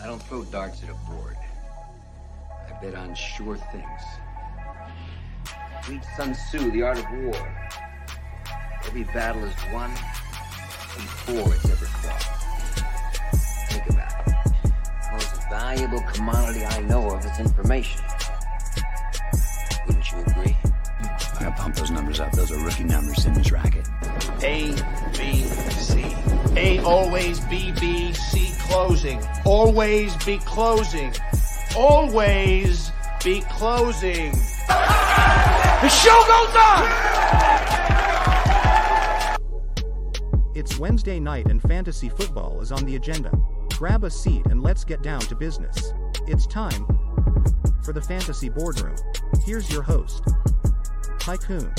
I don't throw darts at a board. I bet on sure things. Read Sun Tzu, The Art of War. Every battle is won before it's ever fought. Think about it. The most valuable commodity I know of is information. Wouldn't you agree? I gotta pump those numbers up. Those are rookie numbers in this racket. A, B, C. A always B, B, C closing. Always be closing. Always be closing. The show goes on! It's Wednesday night and fantasy football is on the agenda. Grab a seat and let's get down to business. It's time for the Fantasy Boardroom. Here's your host, Tycoon.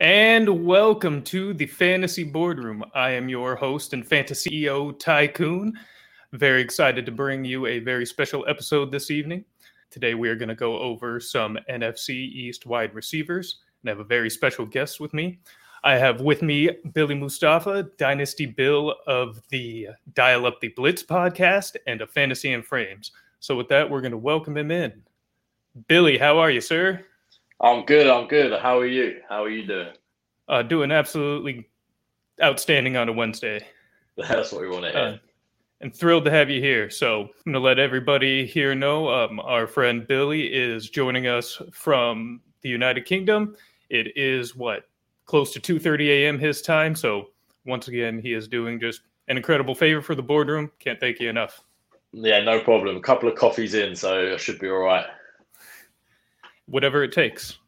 And welcome to the Fantasy Boardroom. I am your host and fantasy CEO, Tycoon. Very excited to bring you a very special episode this evening. Today, we are going to go over some NFC East wide receivers and I have a very special guest with me. I have with me Billy Mustafa, Dynasty Bill of the Dial Up the Blitz podcast and a Fantasy in Frames. So, with that, we're going to welcome him in. Billy, how are you, sir? I'm good. I'm good. How are you? How are you doing? Uh, doing absolutely outstanding on a Wednesday. That's what we want to hear. Uh, and thrilled to have you here. So I'm going to let everybody here know um, our friend Billy is joining us from the United Kingdom. It is what close to 2:30 a.m. his time. So once again, he is doing just an incredible favor for the boardroom. Can't thank you enough. Yeah, no problem. A couple of coffees in, so I should be all right. Whatever it takes.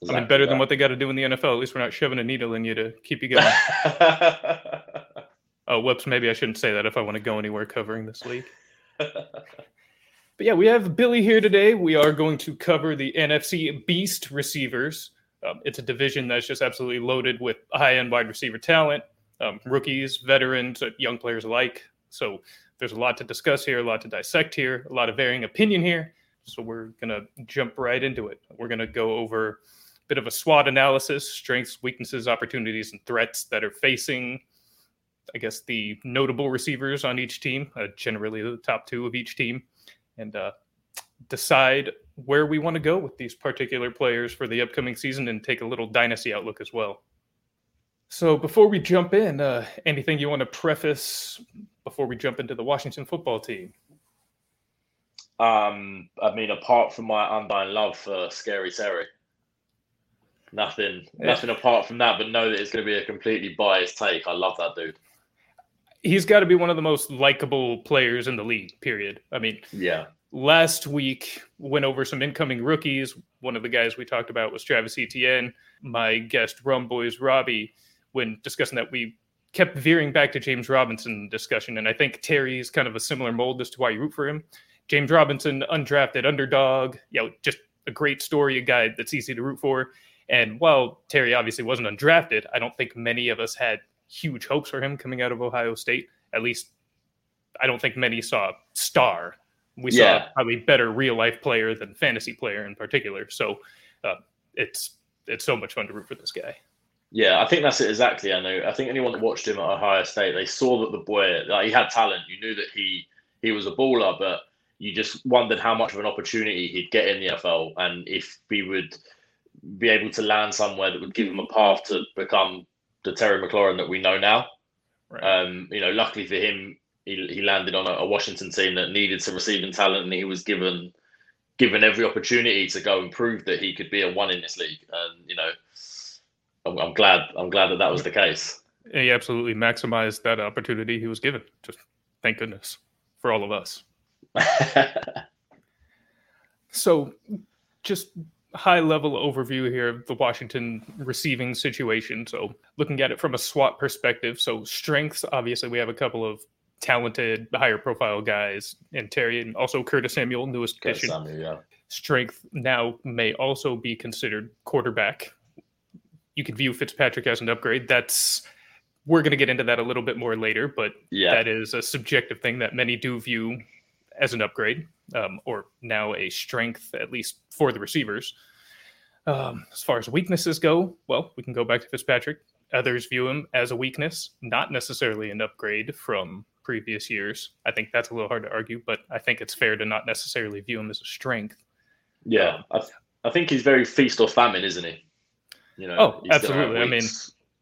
Exactly I mean, better than what they got to do in the NFL. At least we're not shoving a needle in you to keep you going. oh, whoops. Maybe I shouldn't say that if I want to go anywhere covering this league. But yeah, we have Billy here today. We are going to cover the NFC Beast receivers. Um, it's a division that's just absolutely loaded with high end wide receiver talent, um, rookies, veterans, uh, young players alike. So there's a lot to discuss here, a lot to dissect here, a lot of varying opinion here. So we're going to jump right into it. We're going to go over a bit of a SWOT analysis, strengths, weaknesses, opportunities, and threats that are facing, I guess, the notable receivers on each team, uh, generally the top two of each team and uh, decide where we want to go with these particular players for the upcoming season and take a little dynasty outlook as well. So before we jump in, uh, anything you want to preface before we jump into the Washington football team? um, I mean, apart from my undying love for Scary Terry, nothing, Yeah. nothing apart from that. But know that it's going to be a completely biased take. I love that dude. He's got to be one of the most likable players in the league, period. I mean, Yeah, last week went over some incoming rookies. One of the guys we talked about was Travis Etienne. My guest, Rum Boys Robbie, when discussing that, we kept veering back to James Robinson discussion. And I think Terry's kind of a similar mold as to why you root for him. James Robinson, undrafted underdog, you know, just a great story, a guy that's easy to root for. And while Terry obviously wasn't undrafted, I don't think many of us had huge hopes for him coming out of Ohio State. At least, I don't think many saw a star. We Yeah. saw probably better real life player than fantasy player in particular. So uh, it's it's so much fun to root for this guy. yeah. I think that's it exactly. I know. I think anyone that watched him at Ohio State, they saw that the boy, like, he had talent. You knew that he he was a baller, but you just wondered how much of an opportunity he'd get in the NFL, and if he would be able to land somewhere that would give him a path to become the Terry McLaurin that we know now. Right. Um, you know, luckily for him, he, he landed on a, a Washington team that needed some receiving talent, and he was given given every opportunity to go and prove that he could be a one in this league. And you know, I'm, I'm glad I'm glad that that was the case. he absolutely maximized that opportunity he was given. Just thank goodness for all of us. So, just high level overview here of the Washington receiving situation. So, looking at it from a SWOT perspective, so strengths obviously we have a couple of talented, higher profile guys, and Terry, and also Curtis Samuel, newest Curtis addition. Samuel, yeah. Strength now may also be considered quarterback. You could view Fitzpatrick as an upgrade. That's we're going to get into that a little bit more later, but Yeah. that is a subjective thing that many do view as an upgrade um, or now a strength, at least for the receivers. Um, as far as weaknesses go, well, we can go back to Fitzpatrick. Others view him as a weakness, not necessarily an upgrade from previous years. I think that's a little hard to argue, but I think it's fair to not necessarily view him as a strength. Yeah, I, th- I think he's very feast or famine, isn't he? You know. Oh, he's gonna have absolutely. I mean.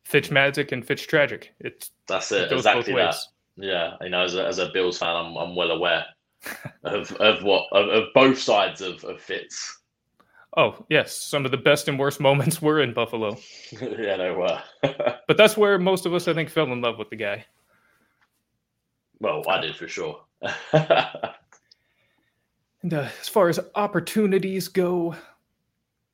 Fitz Magic and Fitz Tragic. It's that's it it. goes Exactly both that. Yeah, you know, as a, as a Bills fan, I'm I'm well aware of of what of, of both sides of of Fitz. Oh, yes, some of the best and worst moments were in Buffalo. yeah, they were. But that's where most of us, I think, fell in love with the guy. Well, I did for sure. And uh, as far as opportunities go,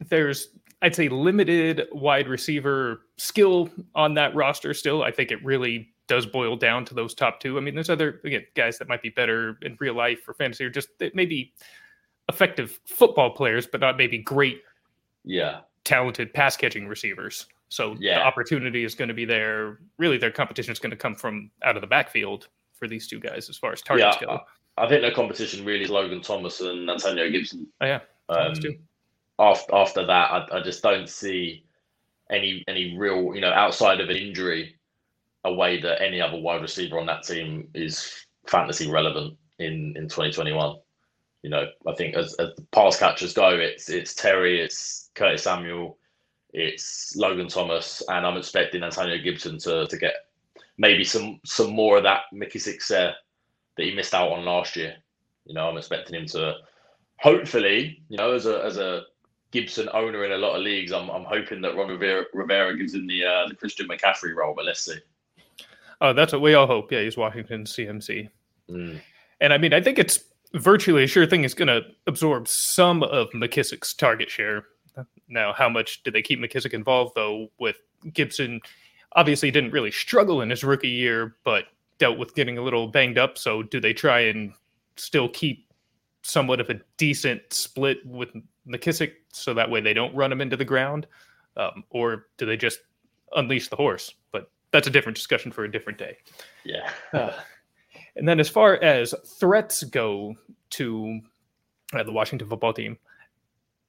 there's, I'd say, limited wide receiver skill on that roster still. I think it really does boil down to those top two. I mean, there's other again, guys that might be better in real life or fantasy or just maybe effective football players, but not maybe great, yeah, talented pass catching receivers. So the opportunity is going to be there. Really, their competition is going to come from out of the backfield for these two guys as far as targets yeah. go. I, think the competition really is Logan Thomas and Antonio Gibson. Oh, yeah. Um, after after that, I, I just don't see any any real you know outside of an injury a way that any other wide receiver on that team is fantasy relevant in in 2021. You know, I think as, as the pass catchers go, it's it's Terry, it's Curtis Samuel, it's Logan Thomas, and I'm expecting Antonio Gibson to to get maybe some some more of that McKissic there that he missed out on last year. You know, I'm expecting him to hopefully, you know, as a as a Gibson owner in a lot of leagues, I'm I'm hoping that Ron Rivera, Rivera gives him the uh, the Christian McCaffrey role, but let's see. Oh, that's what we all hope. Yeah, he's Washington CMC. Mm. And I mean, I think it's virtually a sure thing he's going to absorb some of McKissic's target share. Now, how much did they keep McKissic involved, though, with Gibson? Obviously, didn't really struggle in his rookie year, but dealt with getting a little banged up. So, do they try and still keep somewhat of a decent split with McKissic so that way they don't run him into the ground? Um, or do they just unleash the horse? But that's a different discussion for a different day. Yeah. Uh, and then as far as threats go to uh, the Washington football team,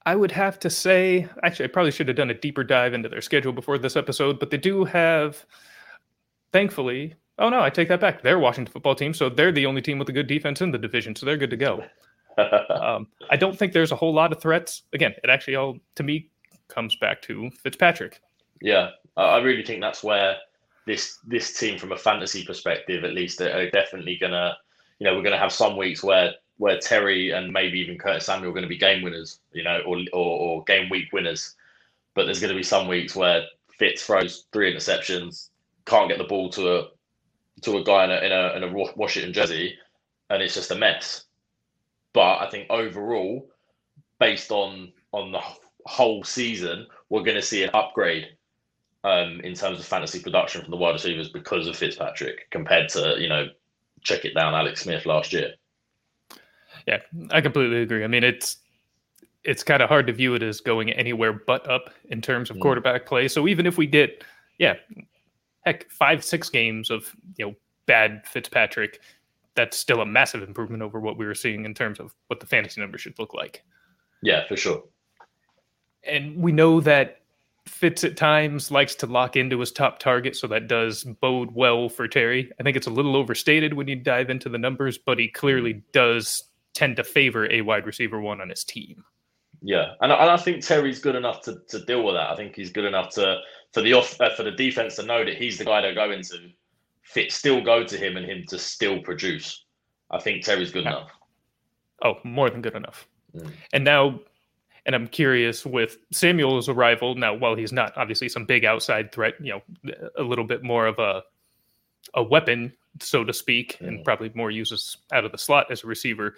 I would have to say, actually, I probably should have done a deeper dive into their schedule before this episode, but they do have, thankfully, oh no, I take that back. They're Washington football team, so they're the only team with a good defense in the division, so they're good to go. Um, I don't think there's a whole lot of threats. Again, it actually all, to me, comes back to Fitzpatrick. yeah, I really think that's where this this team, from a fantasy perspective, at least, are are definitely gonna, you know, we're gonna have some weeks where where Terry and maybe even Curtis Samuel are going to be game winners, you know, or, or or game week winners. But there's going to be some weeks where Fitz throws three interceptions, can't get the ball to a to a guy in a in a, in a Washington jersey, and it's just a mess. But I think overall, based on on the whole season, we're going to see an upgrade um, in terms of fantasy production from the wide receivers because of Fitzpatrick compared to you know check it down Alex Smith last year. Yeah, I completely agree. I mean, it's it's kind of hard to view it as going anywhere but up in terms of Mm. quarterback play. So even if we get, yeah, heck, five six games of you know bad Fitzpatrick, that's still a massive improvement over what we were seeing in terms of what the fantasy numbers should look like. Yeah, for sure. And we know that Fitz at times likes to lock into his top target, so that does bode well for Terry. I think it's a little overstated when you dive into the numbers, but he clearly does tend to favor a wide receiver one on his team. Yeah, and, I- and I think Terry's good enough to, to deal with that. I think he's good enough to for the off uh, for the defense to know that he's the guy to going to Fit still go to him and him to still produce. I think Terry's good Yeah. enough. Oh, more than good enough. Mm. And now, and I'm curious with Samuel's arrival. Now, while he's not obviously some big outside threat, you know, a little bit more of a a weapon, so to speak, and probably more uses out of the slot as a receiver.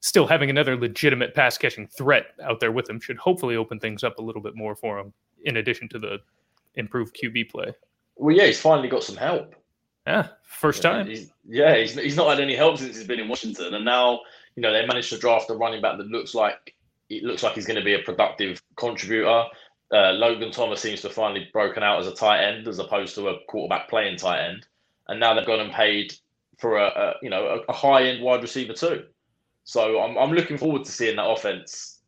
Still having another legitimate pass catching threat out there with him should hopefully open things up a little bit more for him. In addition to the improved QB play. Well, yeah, he's finally got some help. Yeah, first time. He's, yeah, he's, he's not had any help since he's been in Washington, and now you know they managed to draft a running back that looks like it looks like he's going to be a productive contributor. Uh, Logan Thomas seems to have finally broken out as a tight end as opposed to a quarterback playing tight end, and now they've gone and paid for a, a you know a, high end wide receiver too. So I'm I'm looking forward to seeing that offense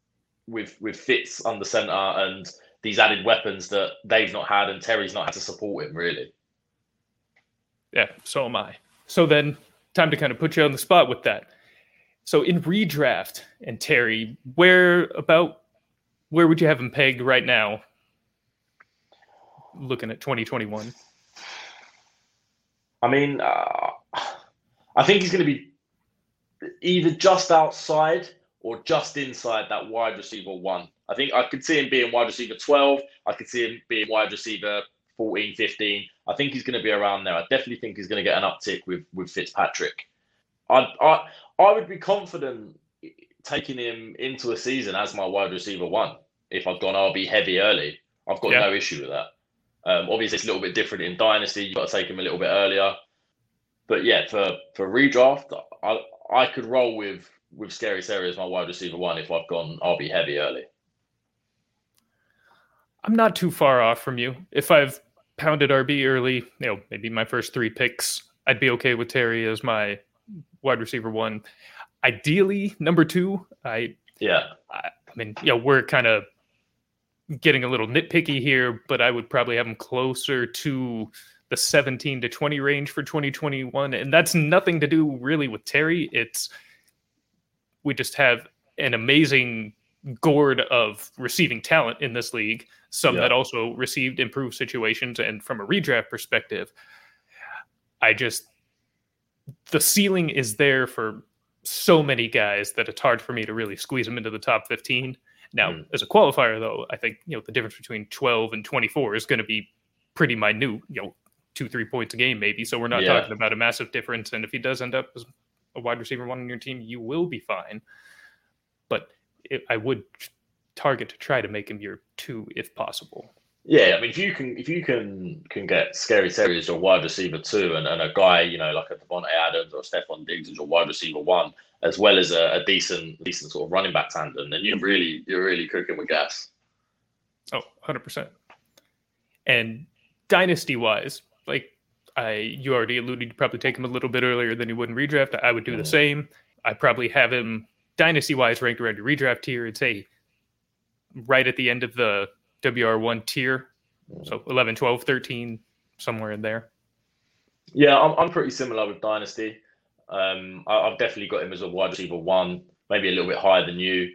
with with Fitz under center and these added weapons that they've not had and Terry's not had to support him really. Yeah, so am I. So then, time to kind of put you on the spot with that. So in redraft and Terry, where about where would you have him pegged right now? Looking at 2021. I mean, uh, I think he's going to be either just outside or just inside that wide receiver one. I think I could see him being wide receiver 12. I could see him being wide receiver 14, 15. I think he's going to be around there. I definitely think he's going to get an uptick with with Fitzpatrick. I I I would be confident taking him into a season as my wide receiver one if I've gone RB heavy early. I've got yeah. no issue with that. Um, obviously, it's a little bit different in dynasty. You've got to take him a little bit earlier. But yeah, for for redraft, I I could roll with with Scary Terry as my wide receiver one if I've gone RB heavy early. I'm not too far off from you. If I've pounded RB early, you know, maybe my first three picks, I'd be okay with Terry as my wide receiver one. Ideally, number two. I yeah. I, I mean, you know, we're kind of getting a little nitpicky here, but I would probably have him closer to the 17 to 20 range for 2021. And that's nothing to do really with Terry. It's we just have an amazing gourd of receiving talent in this league, some yeah. that also received improved situations. And from a redraft perspective, I just the ceiling is there for so many guys that it's hard for me to really squeeze them into the top 15. Now, mm. as a qualifier, though, I think you know the difference between 12 and 24 is going to be pretty minute. You know, two three points a game maybe. So we're not yeah. talking about a massive difference. And if he does end up as a wide receiver one on your team, you will be fine. But it, I would target to try to make him your two if possible. Yeah, I mean, if you can, if you can, can get Scary Terry as your wide receiver two, and, and a guy, you know, like a Davante Adams or Stefon Diggs as your wide receiver one, as well as a, a, decent, decent sort of running back tandem, then you're really, you're really cooking with gas. Oh, 100 percent. And dynasty wise, like I, you already alluded, you probably take him a little bit earlier than you would in redraft. I would do mm. the same. I probably have him dynasty wise ranked around your redraft tier. It's a right at the end of the WR1 tier. So 11, 12, 13, somewhere in there. Yeah, I'm, I'm pretty similar with Dynasty. Um, I, have definitely got him as a wide receiver one, maybe a little bit higher than you.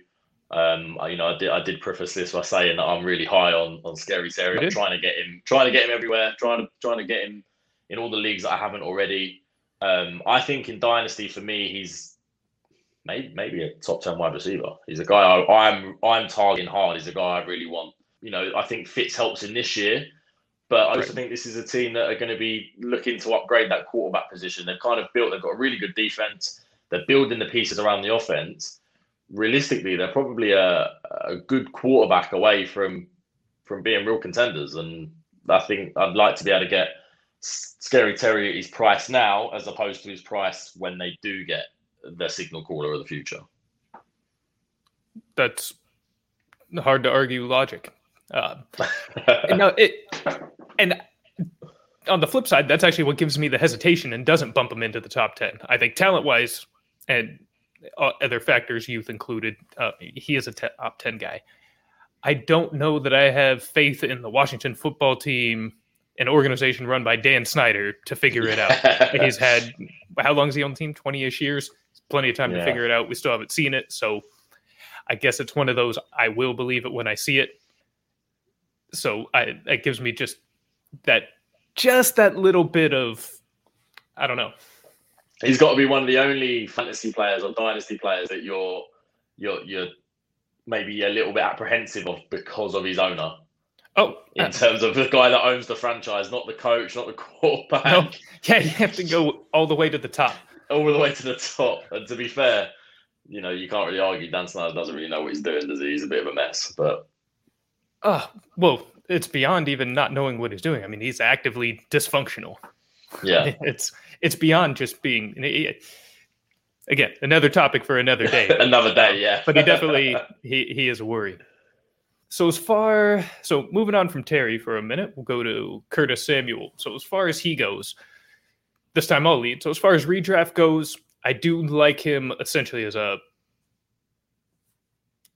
Um, I, you know, I did I did preface this by saying that I'm really high on on Scary Terry. I'm trying to get him, trying to get him everywhere, trying to trying to get him in all the leagues that I haven't already. Um, I think in Dynasty for me, he's maybe maybe a top ten wide receiver. He's a guy I, I'm I'm targeting hard. He's a guy I really want you know, I think Fitz helps in this year. But I also right. think this is a team that are going to be looking to upgrade that quarterback position. They've kind of built, they've got a really good defense. They're building the pieces around the offense. Realistically, they're probably a, a good quarterback away from from being real contenders. And I think I'd like to be able to get Scary Terry at his price now, as opposed to his price when they do get their signal caller of the future. That's hard to argue logic. Um, no, it and on the flip side, that's actually what gives me the hesitation and doesn't bump him into the top ten. I think talent wise and other factors, youth included, uh, he is a top ten guy. I don't know that I have faith in the Washington football team, an organization run by Dan Snyder, to figure it out. He's had how long is he on the team? Twenty ish years. Plenty of time yeah. to figure it out. We still haven't seen it, so I guess it's one of those. I will believe it when I see it so I that gives me just that just that little bit of I don't know. He's got to be one of the only fantasy players or dynasty players that you're you're you're maybe a little bit apprehensive of because of his owner. Oh, in uh, terms of the guy that owns the franchise, not the coach, not the quarterback. No, yeah, you have to go all the way to the top. All the way to the top. And to be fair, you know, you can't really argue Dan Snyder doesn't really know what he's doing, does he? He's a bit of a mess. But uh, well, it's beyond even not knowing what he's doing. I mean, he's actively dysfunctional. Yeah, it's it's beyond just being. Again, another topic for another day. another day, yeah. but he definitely he he is a worry. So as far so moving on from Terry for a minute, we'll go to Curtis Samuel. So as far as he goes, this time I'll lead. So as far as redraft goes, I do like him essentially as a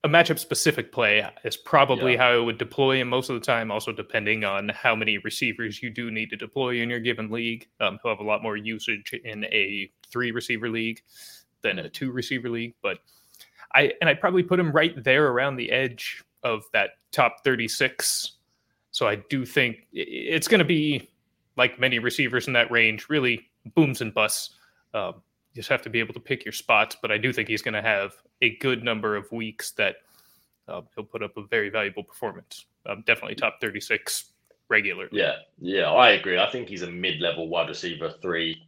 a matchup specific play is probably Yeah. how I would deploy him most of the time, also depending on how many receivers you do need to deploy in your given league. Um, he'll have a lot more usage in a three receiver league than a two receiver league, but I and I'd probably put him right there around the edge of that top 36. So I do think it's going to be like many receivers in that range, really booms and busts. Um, just have to be able to pick your spots, but I do think he's going to have a good number of weeks that uh, he'll put up a very valuable performance. Um, definitely top 36 regularly. Yeah, yeah, I agree. I think he's a mid-level wide receiver three,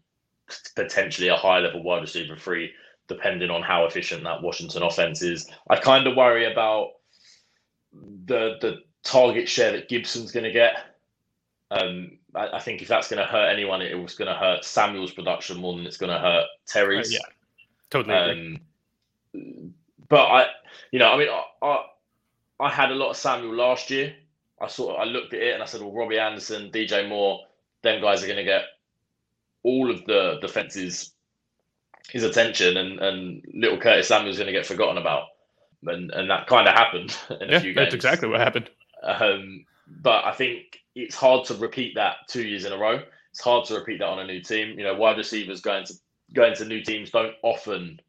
potentially a high-level wide receiver three, depending on how efficient that Washington offense is. I kind of worry about the the target share that Gibson's going to get. Um, I, I think if that's going to hurt anyone, it was going to hurt Samuel's production more than it's going to hurt Terry's. Uh, yeah, Totally. Um, but I, you know, I mean, I, I, I had a lot of Samuel last year. I sort of, I looked at it and I said, well, Robbie Anderson, DJ Moore, them guys are going to get all of the defenses his attention, and and little Curtis Samuel's going to get forgotten about, and and that kind of happened in a yeah, few games. that's exactly what happened. Um, but I think it's hard to repeat that two years in a row. It's hard to repeat that on a new team. You know, wide receivers going to going to new teams don't often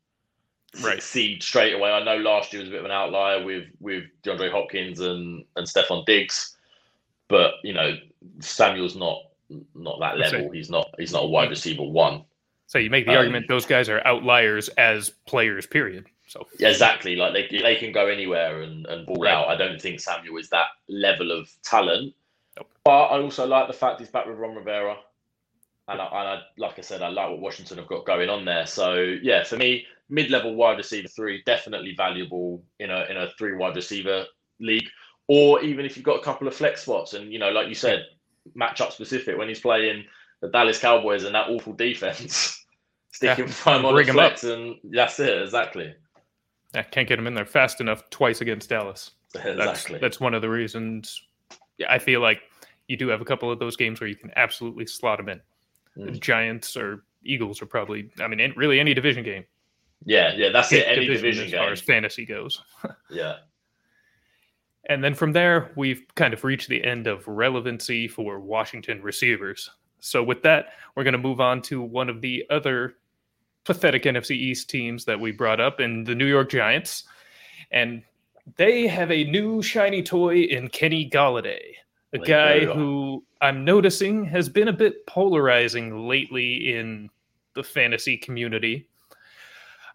Right. succeed straight away. I know last year was a bit of an outlier with with DeAndre Hopkins and and Stefon Diggs, but you know Samuel's not not that level. He's not he's not a wide receiver one. So you make the Um, argument those guys are outliers as players, period. So exactly. Like they they can go anywhere and, and ball Right. out. I don't think Samuel is that level of talent. Nope. But I also like the fact he's back with Ron Rivera. And I, and I like I said, I like what Washington have got going on there. So yeah, for me, mid-level wide receiver three, definitely valuable in a in a three wide receiver league. Or even if you've got a couple of flex spots and you know, like you said, matchup specific when he's playing the Dallas Cowboys and that awful defense. Stick Yeah, him prime on the him up. flex and that's it, exactly. I can't get him in there fast enough twice against Dallas. That's, Exactly. that's one of the reasons. Yeah, I feel like you do have a couple of those games where you can absolutely slot them in. Mm. Giants or Eagles are probably, I mean, really any division game. Yeah, yeah, that's it. Any Division division as far as fantasy goes. Yeah. And then from there, we've kind of reached the end of relevancy for Washington receivers. So with that, we're going to move on to one of the other pathetic NFC East teams that we brought up in the New York Giants. And they have a new shiny toy in Kenny Golladay, a guy who I'm noticing has been a bit polarizing lately in the fantasy community.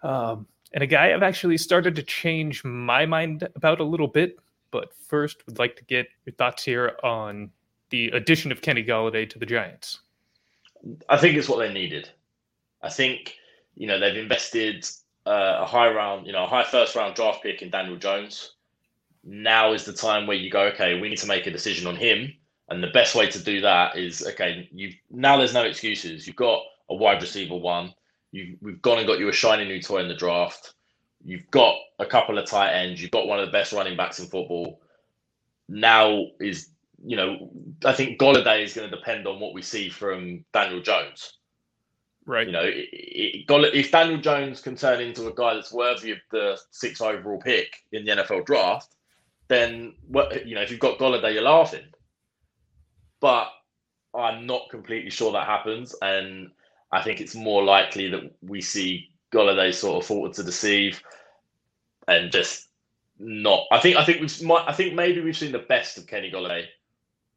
Um, and a guy I've actually started to change my mind about a little bit. But first, would like to get your thoughts here on the addition of Kenny Golladay to the Giants. I think it's what they needed. I think, you know, they've invested uh, a high round, you know, a high first round draft pick in Daniel Jones. Now is the time where you go, okay, we need to make a decision on him. And the best way to do that is, okay, you now there's no excuses. You've got a wide receiver one. You we've gone and got you a shiny new toy in the draft. You've got a couple of tight ends. You've got one of the best running backs in football. Now is you know, I think Golladay is going to depend on what we see from Daniel Jones. Right. You know, it, it, Goll- if Daniel Jones can turn into a guy that's worthy of the sixth overall pick in the NFL draft, then what you know, if you've got Golladay, you're laughing. But I'm not completely sure that happens, and I think it's more likely that we see Golladay sort of falter to deceive, and just not. I think I think we've I think maybe we've seen the best of Kenny Golladay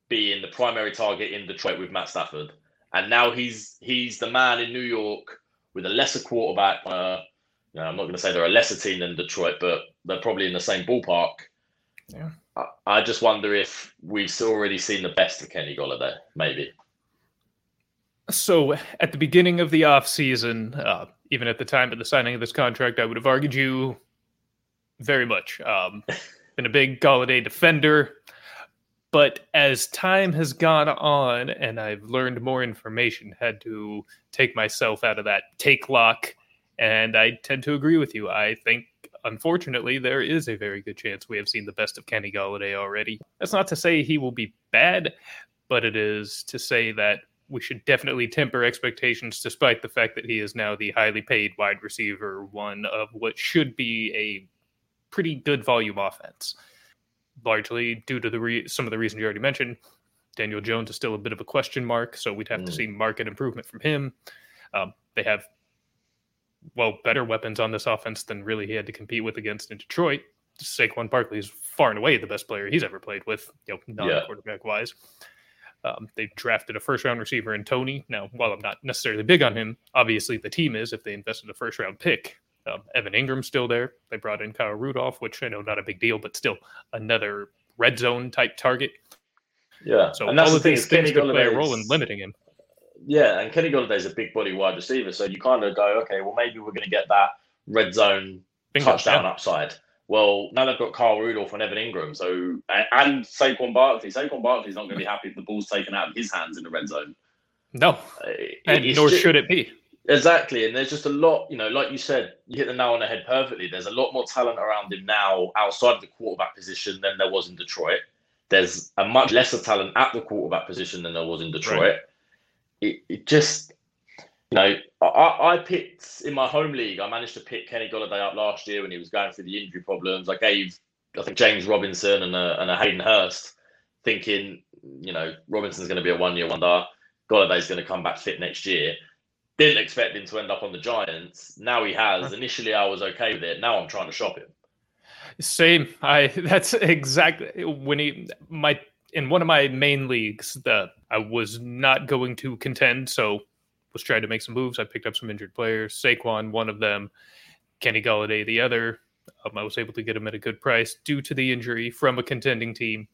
being the primary target in Detroit with Matt Stafford, and now he's he's the man in New York with a lesser quarterback. Uh, you know, I'm not going to say they're a lesser team than Detroit, but they're probably in the same ballpark. Yeah. I, I just wonder if we've already seen the best of Kenny Golladay. Maybe. So at the beginning of the offseason, uh, even at the time of the signing of this contract, I would have argued you very much. Um, been a big Golladay defender. But as time has gone on and I've learned more information, had to take myself out of that take lock. And I tend to agree with you. I think, unfortunately, there is a very good chance we have seen the best of Kenny Golladay already. That's not to say he will be bad, but it is to say that we should definitely temper expectations despite the fact that he is now the highly paid wide receiver, one of what should be a pretty good volume offense, largely due to the re- some of the reasons you already mentioned. Daniel Jones is still a bit of a question mark, so we'd have mm. to see market improvement from him. Um, they have well better weapons on this offense than really he had to compete with against in Detroit. Saquon Barkley is far and away the best player he's ever played with, you know, non-quarterback yeah. wise. Um, they drafted a first round receiver in Toney. Now, while I'm not necessarily big on him, obviously the team is if they invested a first round pick. Um, Evan Engram's still there. They brought in Kyle Rudolph, which I know not a big deal, but still another red zone type target. Yeah. So and all of these things could play a role in limiting him. Yeah, and Kenny Golladay's a big body wide receiver, so you kind of go, okay, well maybe we're going to get that red zone Bingo, touchdown yeah. upside. Well, now they've got Kyle Rudolph and Evan Engram, so and Saquon Barkley. Saquon Barkley's not going to be happy if the ball's taken out of his hands in the red zone. No, uh, and nor just, should it be. Exactly, and there's just a lot, you know, like you said, you hit the nail on the head perfectly. There's a lot more talent around him now outside of the quarterback position than there was in Detroit. There's a much lesser talent at the quarterback position than there was in Detroit. Right. It, it just you know, I, I, picked in my home league. I managed to pick Kenny Golladay up last year when he was going through the injury problems. I gave, I think James Robinson and a, and a Hayden Hurst, thinking, you know, Robinson's going to be a one-year wonder. Golladay's going to come back fit next year. Didn't expect him to end up on the Giants. Now he has. Initially, I was okay with it. Now I'm trying to shop him. Same. I. That's exactly when he my in one of my main leagues that I was not going to contend. So was trying to make some moves. I picked up some injured players. Saquon, one of them. Kenny Golladay, the other. Um, I was able to get him at a good price due to the injury from a contending team.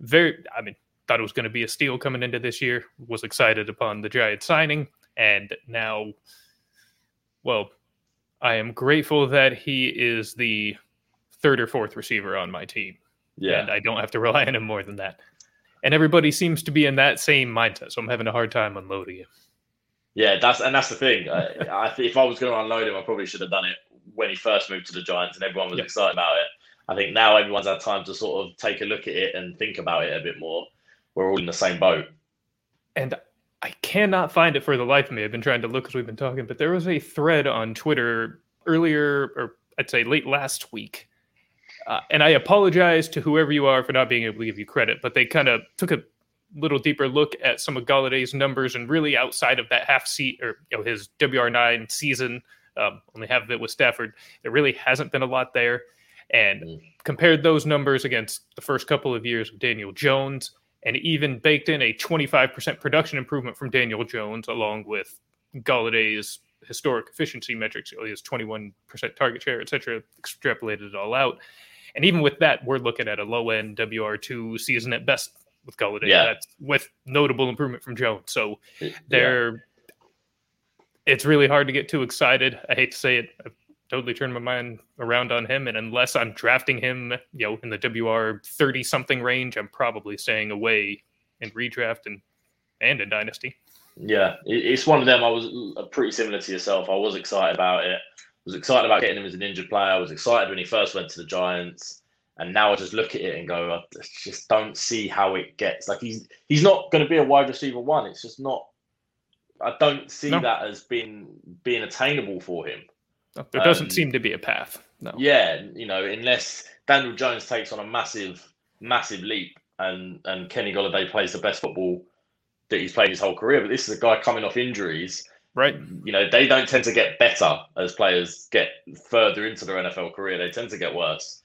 Very, I mean, thought it was going to be a steal coming into this year. Was excited upon the Giant signing, and now, well, I am grateful that he is the third or fourth receiver on my team. Yeah, and I don't have to rely on him more than that. And everybody seems to be in that same mindset, so I'm having a hard time unloading him. Yeah, that's and that's the thing. I, I, if I was going to unload him, I probably should have done it when he first moved to the Giants, and everyone was yeah. excited about it. I think now everyone's had time to sort of take a look at it and think about it a bit more. We're all in the same boat. And I cannot find it for the life of me. I've been trying to look as we've been talking, but there was a thread on Twitter earlier, or I'd say late last week. Uh, and I apologize to whoever you are for not being able to give you credit, but they kind of took a little deeper look at some of Golladay's numbers and really outside of that half seat or you know his WR9 season, um, only half of it with Stafford, there really hasn't been a lot there. And mm. compared those numbers against the first couple of years of Daniel Jones, and even baked in a 25% production improvement from Daniel Jones, along with Golladay's historic efficiency metrics, his 21% target share, et cetera, extrapolated it all out. And even with that, we're looking at a low end WR2 season at best with Golladay. Yeah. That's with notable improvement from Jones. So they're yeah. it's really hard to get too excited. I hate to say it. I've totally turned my mind around on him. And unless I'm drafting him, you know, in the WR 30 something range, I'm probably staying away in redraft and and in dynasty. Yeah, it's one of them. I was uh, pretty similar to yourself. I was excited about it. I was excited about getting him as an injured player. I was excited when he first went to the Giants. And now I just look at it and go, I just don't see how it gets. Like he's he's not going to be a wide receiver one. It's just not. I don't see no. that as being being attainable for him. There doesn't um, seem to be a path. No. Yeah, you know, unless Daniel Jones takes on a massive, massive leap, and and Kenny Golladay plays the best football that he's played his whole career. But this is a guy coming off injuries. Right. You know, they don't tend to get better as players get further into their NFL career. They tend to get worse.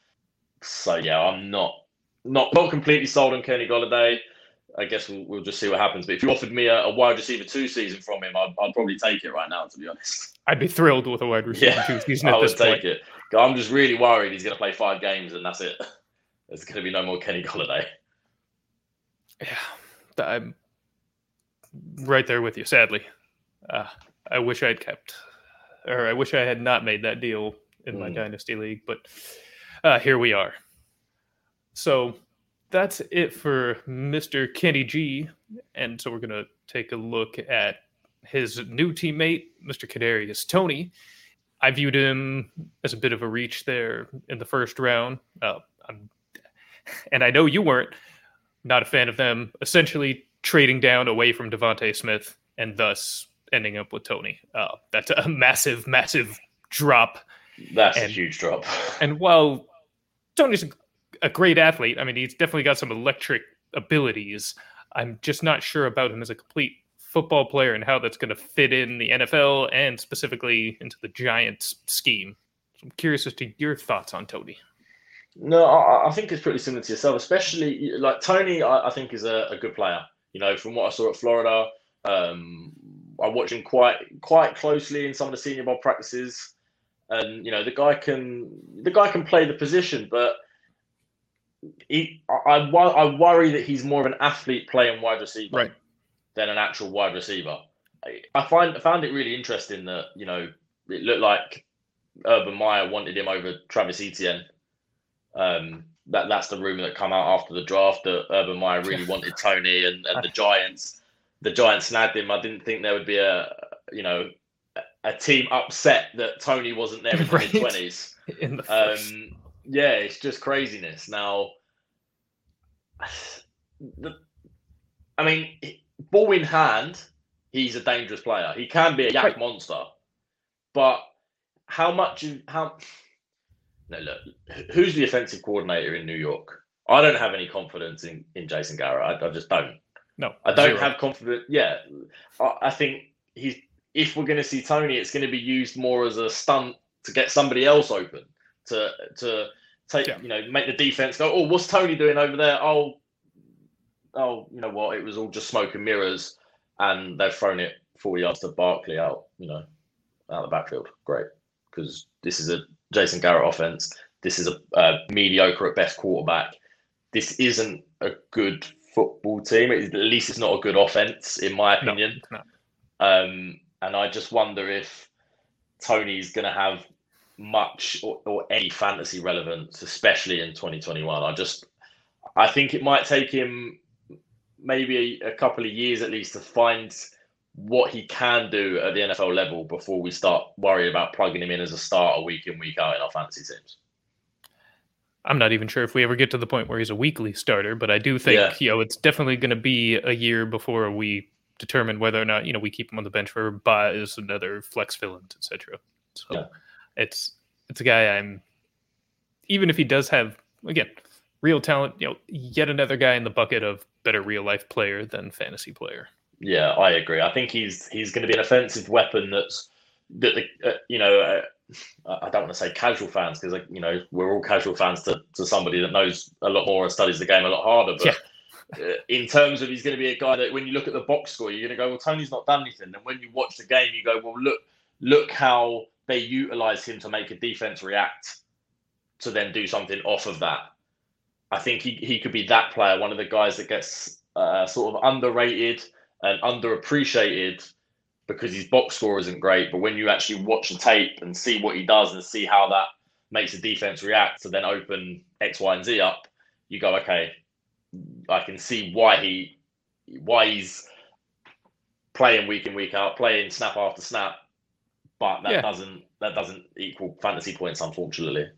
So yeah, I'm not not not completely sold on Kenny Golladay. I guess we'll, we'll just see what happens. But if you offered me a, a wide receiver two season from him, I'd, I'd, probably take it right now. To be honest, I'd be thrilled with a wide receiver yeah, two season. I would take point. it. I'm just really worried he's going to play five games and that's it. There's going to be no more Kenny Golladay. Yeah, I'm right there with you. Sadly, uh, I wish I'd kept, or I wish I had not made that deal in mm. my dynasty league, but uh, here we are. So that's it for Mr. Kenny G. And so we're going to take a look at his new teammate, Mr. Kadarius Toney, I viewed him as a bit of a reach there in the first round. Uh, and I know you weren't not a fan of them essentially trading down away from DeVonta Smith and thus ending up with Toney. Uh, that's a massive, massive drop that's and, a huge drop. And while Toney's a, a great athlete. I mean, he's definitely got some electric abilities. I'm just not sure about him as a complete football player and how that's going to fit in the NFL and specifically into the Giants scheme. So I'm curious as to your thoughts on Toney. No, I, I think it's pretty similar to yourself, especially like Toney. I, I think is a, a, good player. You know, from what I saw at Florida, um, I watched him quite quite closely in some of the senior ball practices, and you know the guy can the guy can play the position, but he, I, I, I worry that he's more of an athlete playing wide receiver right. Than an actual wide receiver. I, find I found it really interesting that you know it looked like Urban Meyer wanted him over Travis Etienne. Um, that that's the rumor that come out after the draft that Urban Meyer really wanted Toney and, and the Giants. The Giants snagged him. I didn't think there would be a you know a team upset that Toney wasn't there in the mid twenties. Um, yeah, it's just craziness. Now, the, I mean, ball in hand, he's a dangerous player. He can be a YAC right. monster, but how much? How? No, look. Who's the offensive coordinator in New York? I don't have any confidence in, in Jason Garrett. I, I just don't. No, I don't zero. have confidence. Yeah, I, I think he's. If we're going to see Toney, it's going to be used more as a stunt to get somebody else open to to take yeah. you know make the defense go. Oh, what's Toney doing over there? Oh, oh, you know what? It was all just smoke and mirrors, and they've thrown it four yards to Barkley out. You know, out the backfield. Great, because this is a Jason Garrett offense. This is a, a mediocre at best quarterback. This isn't a good football team. It, at least it's not a good offense, in my opinion. No, no. Um, and I just wonder if Toney's going to have much or, or any fantasy relevance, especially in 2021. I just, I think it might take him maybe a, a, couple of years at least to find what he can do at the NFL level before we start worrying about plugging him in as a starter week in, week out in our fantasy teams. I'm not even sure if we ever get to the point where he's a weekly starter, but I do think, yeah. you know, it's definitely going to be a year before we determine whether or not, you know, we keep him on the bench for buys and other flex fill-ins, etc. So yeah it's it's a guy I'm even if he does have again real talent, you know, yet another guy in the bucket of better real life player than fantasy player. Yeah, I agree. I think he's he's going to be an offensive weapon that's that the uh, you know uh, I don't want to say casual fans because like, you know we're all casual fans to, to somebody that knows a lot more and studies the game a lot harder. But yeah. uh, in terms of he's going to be a guy that when you look at the box score, you're going to go, well, Toney's not done anything. And when you watch the game, you go, well, look look how they utilize him to make a defense react to then do something off of that. I think he, he could be that player, one of the guys that gets uh, sort of underrated and underappreciated because his box score isn't great. But when you actually watch the tape and see what he does and see how that makes the defense react to then open X, Y, and Z up, you go, okay, I can see why he why he's playing week in, week out, playing snap after snap, but that yeah. doesn't that doesn't equal fantasy points, unfortunately.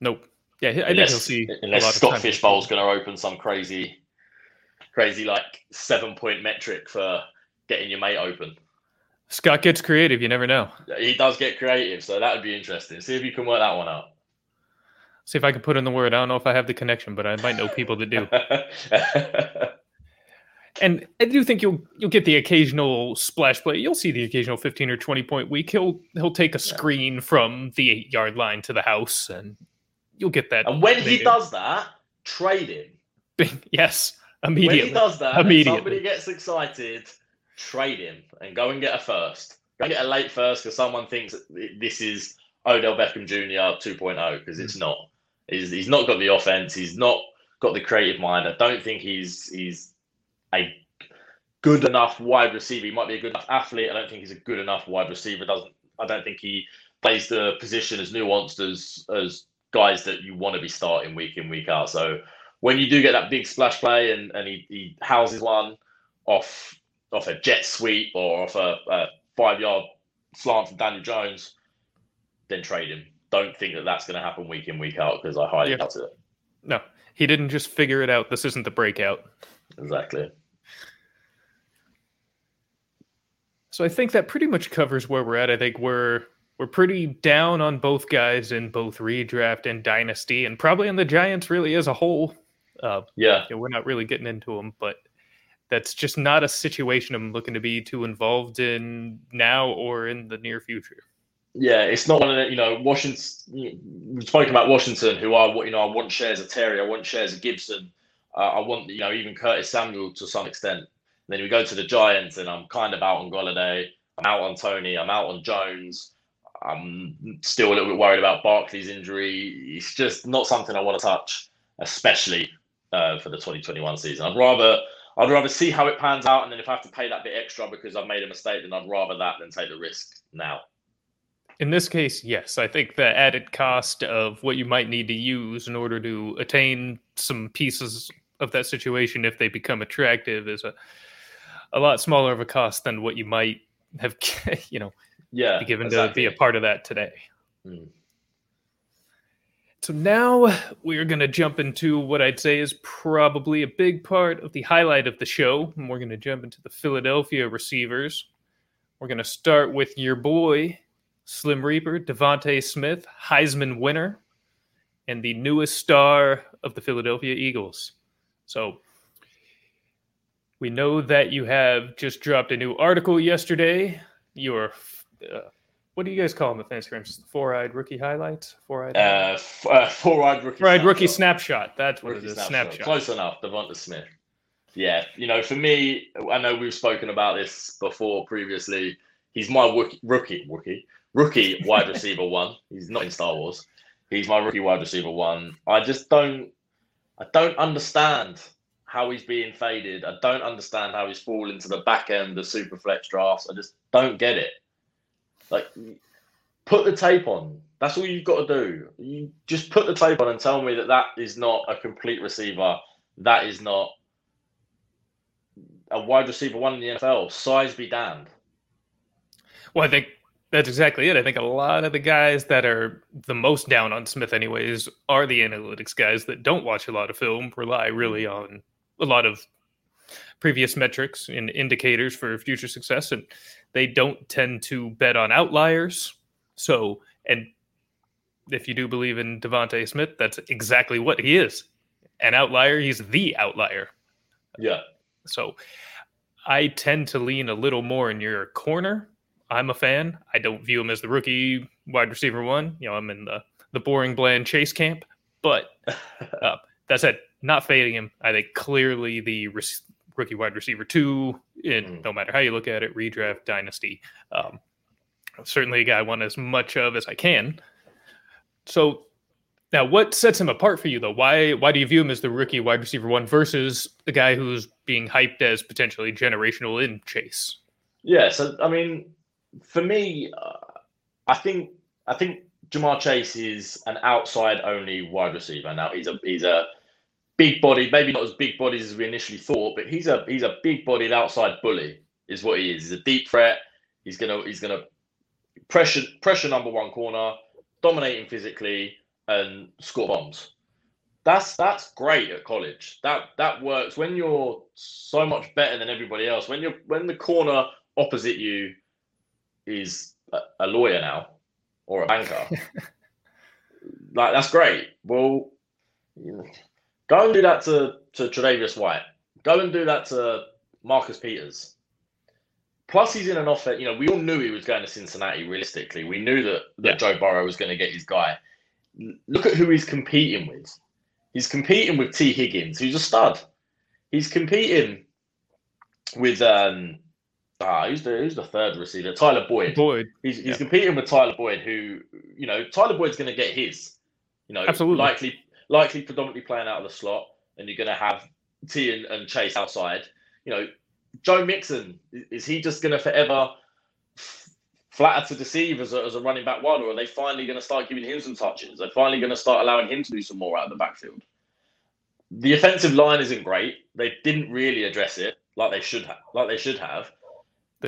Nope. Yeah, I unless, think he'll see unless Scott Fish Bowl's going to open some crazy, crazy like seven point metric for getting your mate open. Scott gets creative. You never know. He does get creative, so that would be interesting. See if you can work that one out. See if I can put in the word. I don't know if I have the connection, but I might know people that do. and I do think you'll you'll get the occasional splash play. You'll see the occasional fifteen or twenty point week. He'll he'll take a screen from the eight yard line to the house, and you'll get that. And when he does that, trade him. yes, immediately. When he does that, immediately. somebody gets excited, trade him and go and get a first. Go and get a late first because someone thinks this is Odell Beckham Jr. 2.0 because it's not. He's, he's not got the offense. He's not got the creative mind. I don't think he's he's a good enough wide receiver. He might be a good enough athlete. I don't think he's a good enough wide receiver. Doesn't I don't think he plays the position as nuanced as as guys that you want to be starting week in week out. So when you do get that big splash play and, and he, he houses one off off a jet sweep or off a, a five yard slant from Daniel Jones, then trade him. Don't think that that's going to happen week in week out because I highly yeah. doubt it. No, he didn't just figure it out. This isn't the breakout. Exactly. So I think that pretty much covers where we're at. I think we're we're pretty down on both guys in both redraft and dynasty, and probably on the Giants really as a whole. Uh, Yeah. you know, we're not really getting into them, but that's just not a situation I'm looking to be too involved in now or in the near future. Yeah, it's not one of the, you know, Washington. We've spoken about Washington, who I, you know, I want shares of Terry, I want shares of Gibson, uh, I want, you know, even Curtis Samuel to some extent. then we go to the Giants, and I'm kind of out on Golladay, I'm out on Toney, I'm out on Jones. I'm still a little bit worried about Barkley's injury. It's just not something I want to touch, especially uh, for the 2021 season. I'd rather I'd rather see how it pans out, and then if I have to pay that bit extra because I've made a mistake, then I'd rather that than take the risk now. In this case, yes, I think the added cost of what you might need to use in order to attain some pieces of that situation, if they become attractive, is a a lot smaller of a cost than what you might have, you know, Yeah, be given exactly. to be a part of that today. Mm. So now we're going to jump into what I'd say is probably a big part of the highlight of the show. And we're going to jump into the Philadelphia receivers. We're going to start with your boy, Slim Reaper, DeVonta Smith, Heisman winner, and the newest star of the Philadelphia Eagles. So we know that you have just dropped a new article yesterday. Your uh, what do you guys call them at Instagram? Four-eyed rookie highlights. Four-eyed. Uh, f- uh, four-eyed rookie. Four-eyed rookie snapshot. snapshot. That's what Rookie it is. snapshot. Snapshot. Close enough, DeVonta Smith. Yeah, you know, for me, I know we've spoken about this before previously. He's my rookie, rookie, rookie, rookie wide receiver one. He's not in Star Wars. He's my rookie wide receiver one. I just don't, I don't understand how he's being faded. I don't understand how he's falling to the back end of super flex drafts. I just don't get it. Like, put the tape on. That's all you've got to do. You just put the tape on and tell me that that is not a complete receiver. That is not a wide receiver one in the NFL. Size be damned. Well, I think that's exactly it. I think a lot of the guys that are the most down on Smith, anyways, are the analytics guys that don't watch a lot of film, rely really on a lot of previous metrics and indicators for future success, and they don't tend to bet on outliers. So, and if you do believe in DeVonta Smith, that's exactly what he is an outlier. He's the outlier. Yeah. So I tend to lean a little more in your corner. I'm a fan. I don't view him as the rookie wide receiver one. You know, I'm in the, the boring, bland chase camp. But uh, that said, not fading him. I think clearly the rookie wide receiver two, in Mm. no matter how you look at it, redraft dynasty. Um, certainly a guy I want as much of as I can. So now, what sets him apart for you, though? Why why do you view him as the rookie wide receiver one versus the guy who's being hyped as potentially generational in Chase? Yeah. So I mean, for me, uh, I think I think Ja'Marr Chase is an outside only wide receiver. Now he's a he's a big body, maybe not as big bodied as we initially thought, but he's a he's a big bodied outside bully, is what he is. He's a deep threat. He's gonna he's gonna pressure pressure number one corner, dominating physically and score bombs. That's that's great at college. That that works when you're so much better than everybody else. When you're when the corner opposite you is a, a lawyer now or a banker. like that's great. Well, go and do that to to Tre'Davious White. Go and do that to Marcus Peters. Plus, he's in an offer. You know, we all knew he was going to Cincinnati. Realistically, we knew that that Yeah. Joe Burrow was going to get his guy. Look at who he's competing with. He's competing with Tee Higgins, who's a stud. He's competing with um, ah, who's the who's the third receiver? Tyler Boyd. Boyd, He's, he's Yeah. competing with Tyler Boyd, who you know Tyler Boyd's going to get his. You know, Absolutely. likely likely predominantly playing out of the slot, and you're going to have T and, and Chase outside. You know, Joe Mixon is, he just going to forever flatter to deceive as a, as a running back one, or are they finally going to start giving him some touches? They're finally going to start allowing him to do some more out of the backfield. The offensive line isn't great. They didn't really address it like they should have. Like they should have.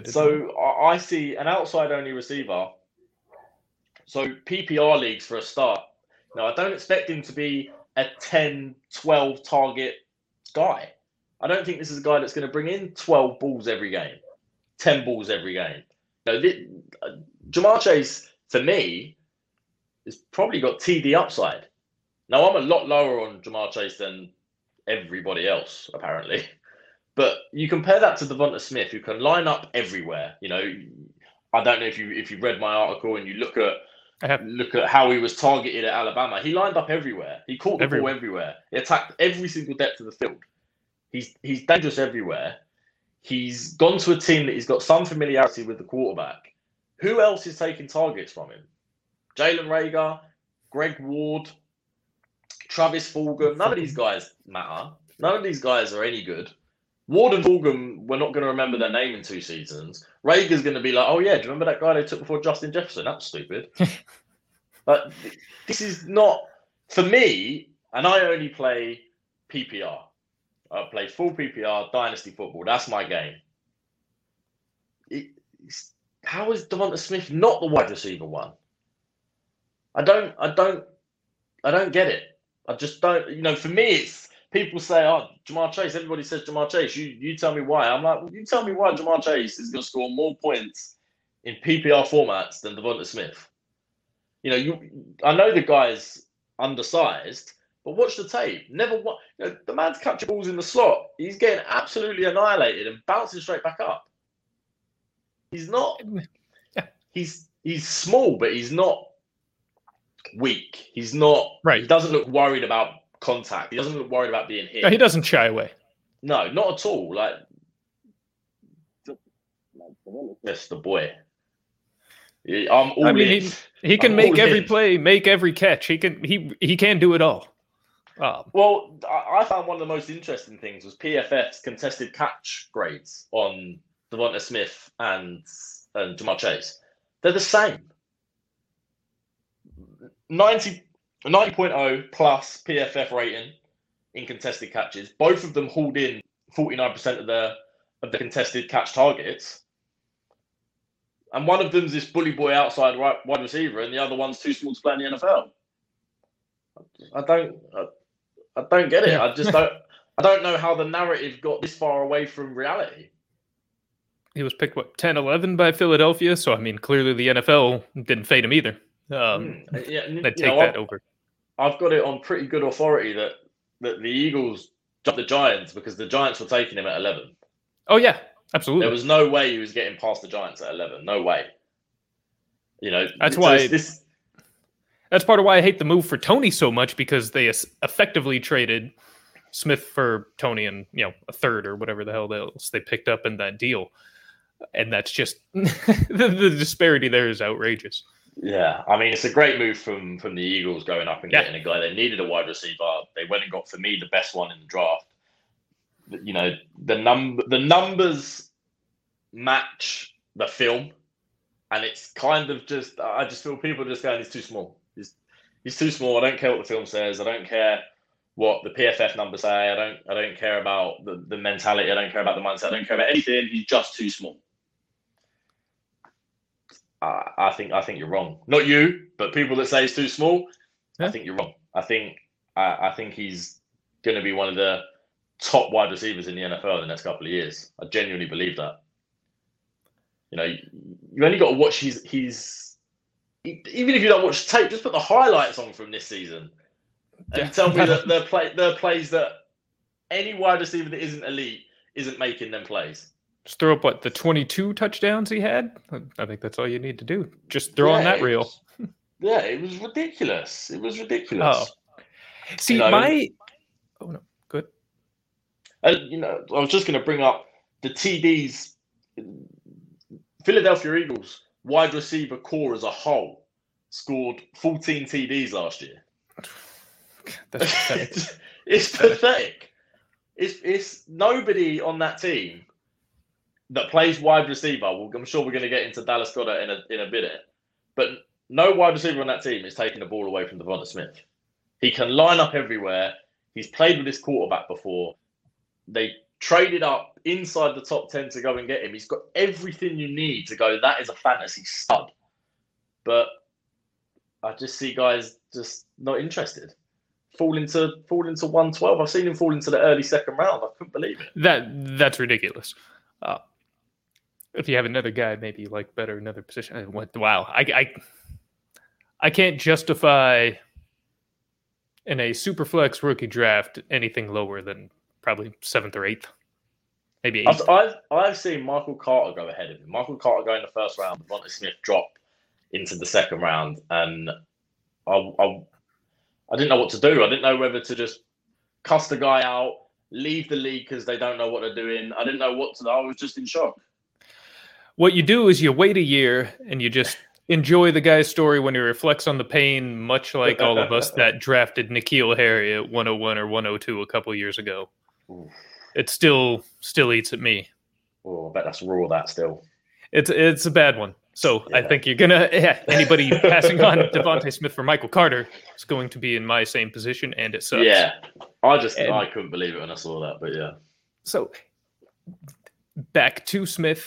is- So I I see an outside only receiver. So PPR leagues for a start. I don't expect him to be a 10, 12 target guy. I don't think this is a guy that's going to bring in 12 balls every game, 10 balls every game. No, thi- uh, Ja'Marr Chase for me, has probably got TD upside. Now I'm a lot lower on Ja'Marr Chase than everybody else, apparently. But you compare that to DeVonta Smith, who can line up everywhere. You know, I don't know if you if you read my article and you look at Look at how he was targeted at Alabama. He lined up everywhere. He caught the Everywhere. ball everywhere. He attacked every single depth of the field. He's he's dangerous everywhere. He's gone to a team that he's got some familiarity with the quarterback. Who else is taking targets from him? Jalen Reagor, Greg Ward, Travis Fulgham. None of these guys matter. None of these guys are any good. Ward and Fulgham, we're not going to remember their name in two seasons. Reagor's going to be like, oh yeah, do you remember that guy they took before Justin Jefferson? That's stupid. but this is not for me, and I only play PPR. I play full PPR dynasty football. That's my game. It- how is DeVonta Smith not the wide receiver one? I don't, I don't, I don't get it. I just don't. You know, for me, it's people say, "Oh, Ja'Marr Chase." Everybody says Ja'Marr Chase. You, you tell me why. I'm like, well, you tell me why Ja'Marr Chase is going to score more points in PPR formats than DeVonta Smith. You know, you. I know the guy's undersized, but watch the tape. Never. wa- You know, the man's catching balls in the slot. He's getting absolutely annihilated and bouncing straight back up. He's not. He's he's small, but he's not weak. He's not. Right. He doesn't look worried about contact. He doesn't look worried about being hit. No, he doesn't shy away. No, not at all. Like, just the boy. I'm all I mean, in. he, he can I'm make every in. play, make every catch. He can he he can do it all. Um, Well, I found one of the most interesting things was PFF's contested catch grades on DeVonta Smith and and Ja'Marr Chase. They're the same. 90, 90.0 plus PFF rating in contested catches. Both of them hauled in 49% of the of the contested catch targets. And one of them's this bully boy outside right, wide receiver, and the other one's too small to play in the NFL. I don't. I, I don't get it. Yeah. I just don't. I don't know how the narrative got this far away from reality. he was picked what 10 11 by Philadelphia, so I mean clearly the NFL didn't fade him either. Um, Hmm. Yeah, they take know, that I've, over. I've got it on pretty good authority that that the Eagles jumped the Giants because the Giants were taking him at eleven. Oh yeah, absolutely. There was no way he was getting past the Giants at eleven. No way. You know That's so why- this. That's part of why I hate the move for Toney so much because they effectively traded Smith for Toney and you know a third or whatever the hell else they picked up in that deal, and that's just the, the disparity there is outrageous. Yeah, I mean it's a great move from from the Eagles going up and Yeah. getting a guy. They needed a wide receiver. They went and got for me the best one in the draft. You know the number the numbers match the film, and it's kind of just I just feel people are just going he's too small. He's he's too small. I don't care what the film says. I don't care what the PFF numbers say. I don't I don't care about the, the mentality. I don't care about the mindset. I don't care about anything. He's just too small. I, I think I think you're wrong. Not you, but people that say he's too small. Yeah. I think you're wrong. I think I, I think he's going to be one of the top wide receivers in the NFL in the next couple of years. I genuinely believe that. You know, you, you only got to watch his his. Even if you don't watch tape, just put the highlights on from this season, and Yeah. tell me that the play the plays that any wide receiver that isn't elite isn't making them plays. Just throw up what the 22 touchdowns he had. I think that's all you need to do. Just throw on that reel. was- yeah, it was ridiculous. It was ridiculous. Oh. See, You know, my oh no, good. And uh, you know, I was just going to bring up the TDs. Philadelphia Eagles wide receiver corps as a whole scored 14 TDs last year. That's pathetic. it's, it's pathetic. It's it's nobody on that team that plays wide receiver. I'm sure we're going to get into Dallas Goedert in a in a minute, but no wide receiver on that team is taking the ball away from DeVonta Smith. He can line up everywhere. He's played with his quarterback before. They traded up inside the top 10 to go and get him. He's got everything you need to go, that is a fantasy stud. But I just see guys just not interested. Fall into fall into 112. I've seen him fall into the early second round. I couldn't believe it. That that's ridiculous. Uh, if you have another guy, maybe like better another position. uh, What? Wow, I, I I can't justify in a super flex rookie draft anything lower than probably seventh or eighth, maybe eighth. I've, I've I've seen Michael Carter go ahead of him. Michael Carter go in the first round, DeVonta Smith drop into the second round, and I, I I didn't know what to do. I didn't know whether to just cuss the guy out, leave the league because they don't know what they're doing. I didn't know what to. I was just in shock. What you do is you wait a year and you just enjoy the guy's story when he reflects on the pain, much like all of us that drafted N'Keal Harry at 101 or 102 a couple years ago. Oof. It still still eats at me. Oh, I bet that's raw. That still. It's it's a bad one. So I think you're gonna yeah, anybody passing on DeVonta Smith for Michael Carter is going to be in my same position, and it sucks. Yeah, I just And- I couldn't believe it when I saw that. But yeah, So back to Smith,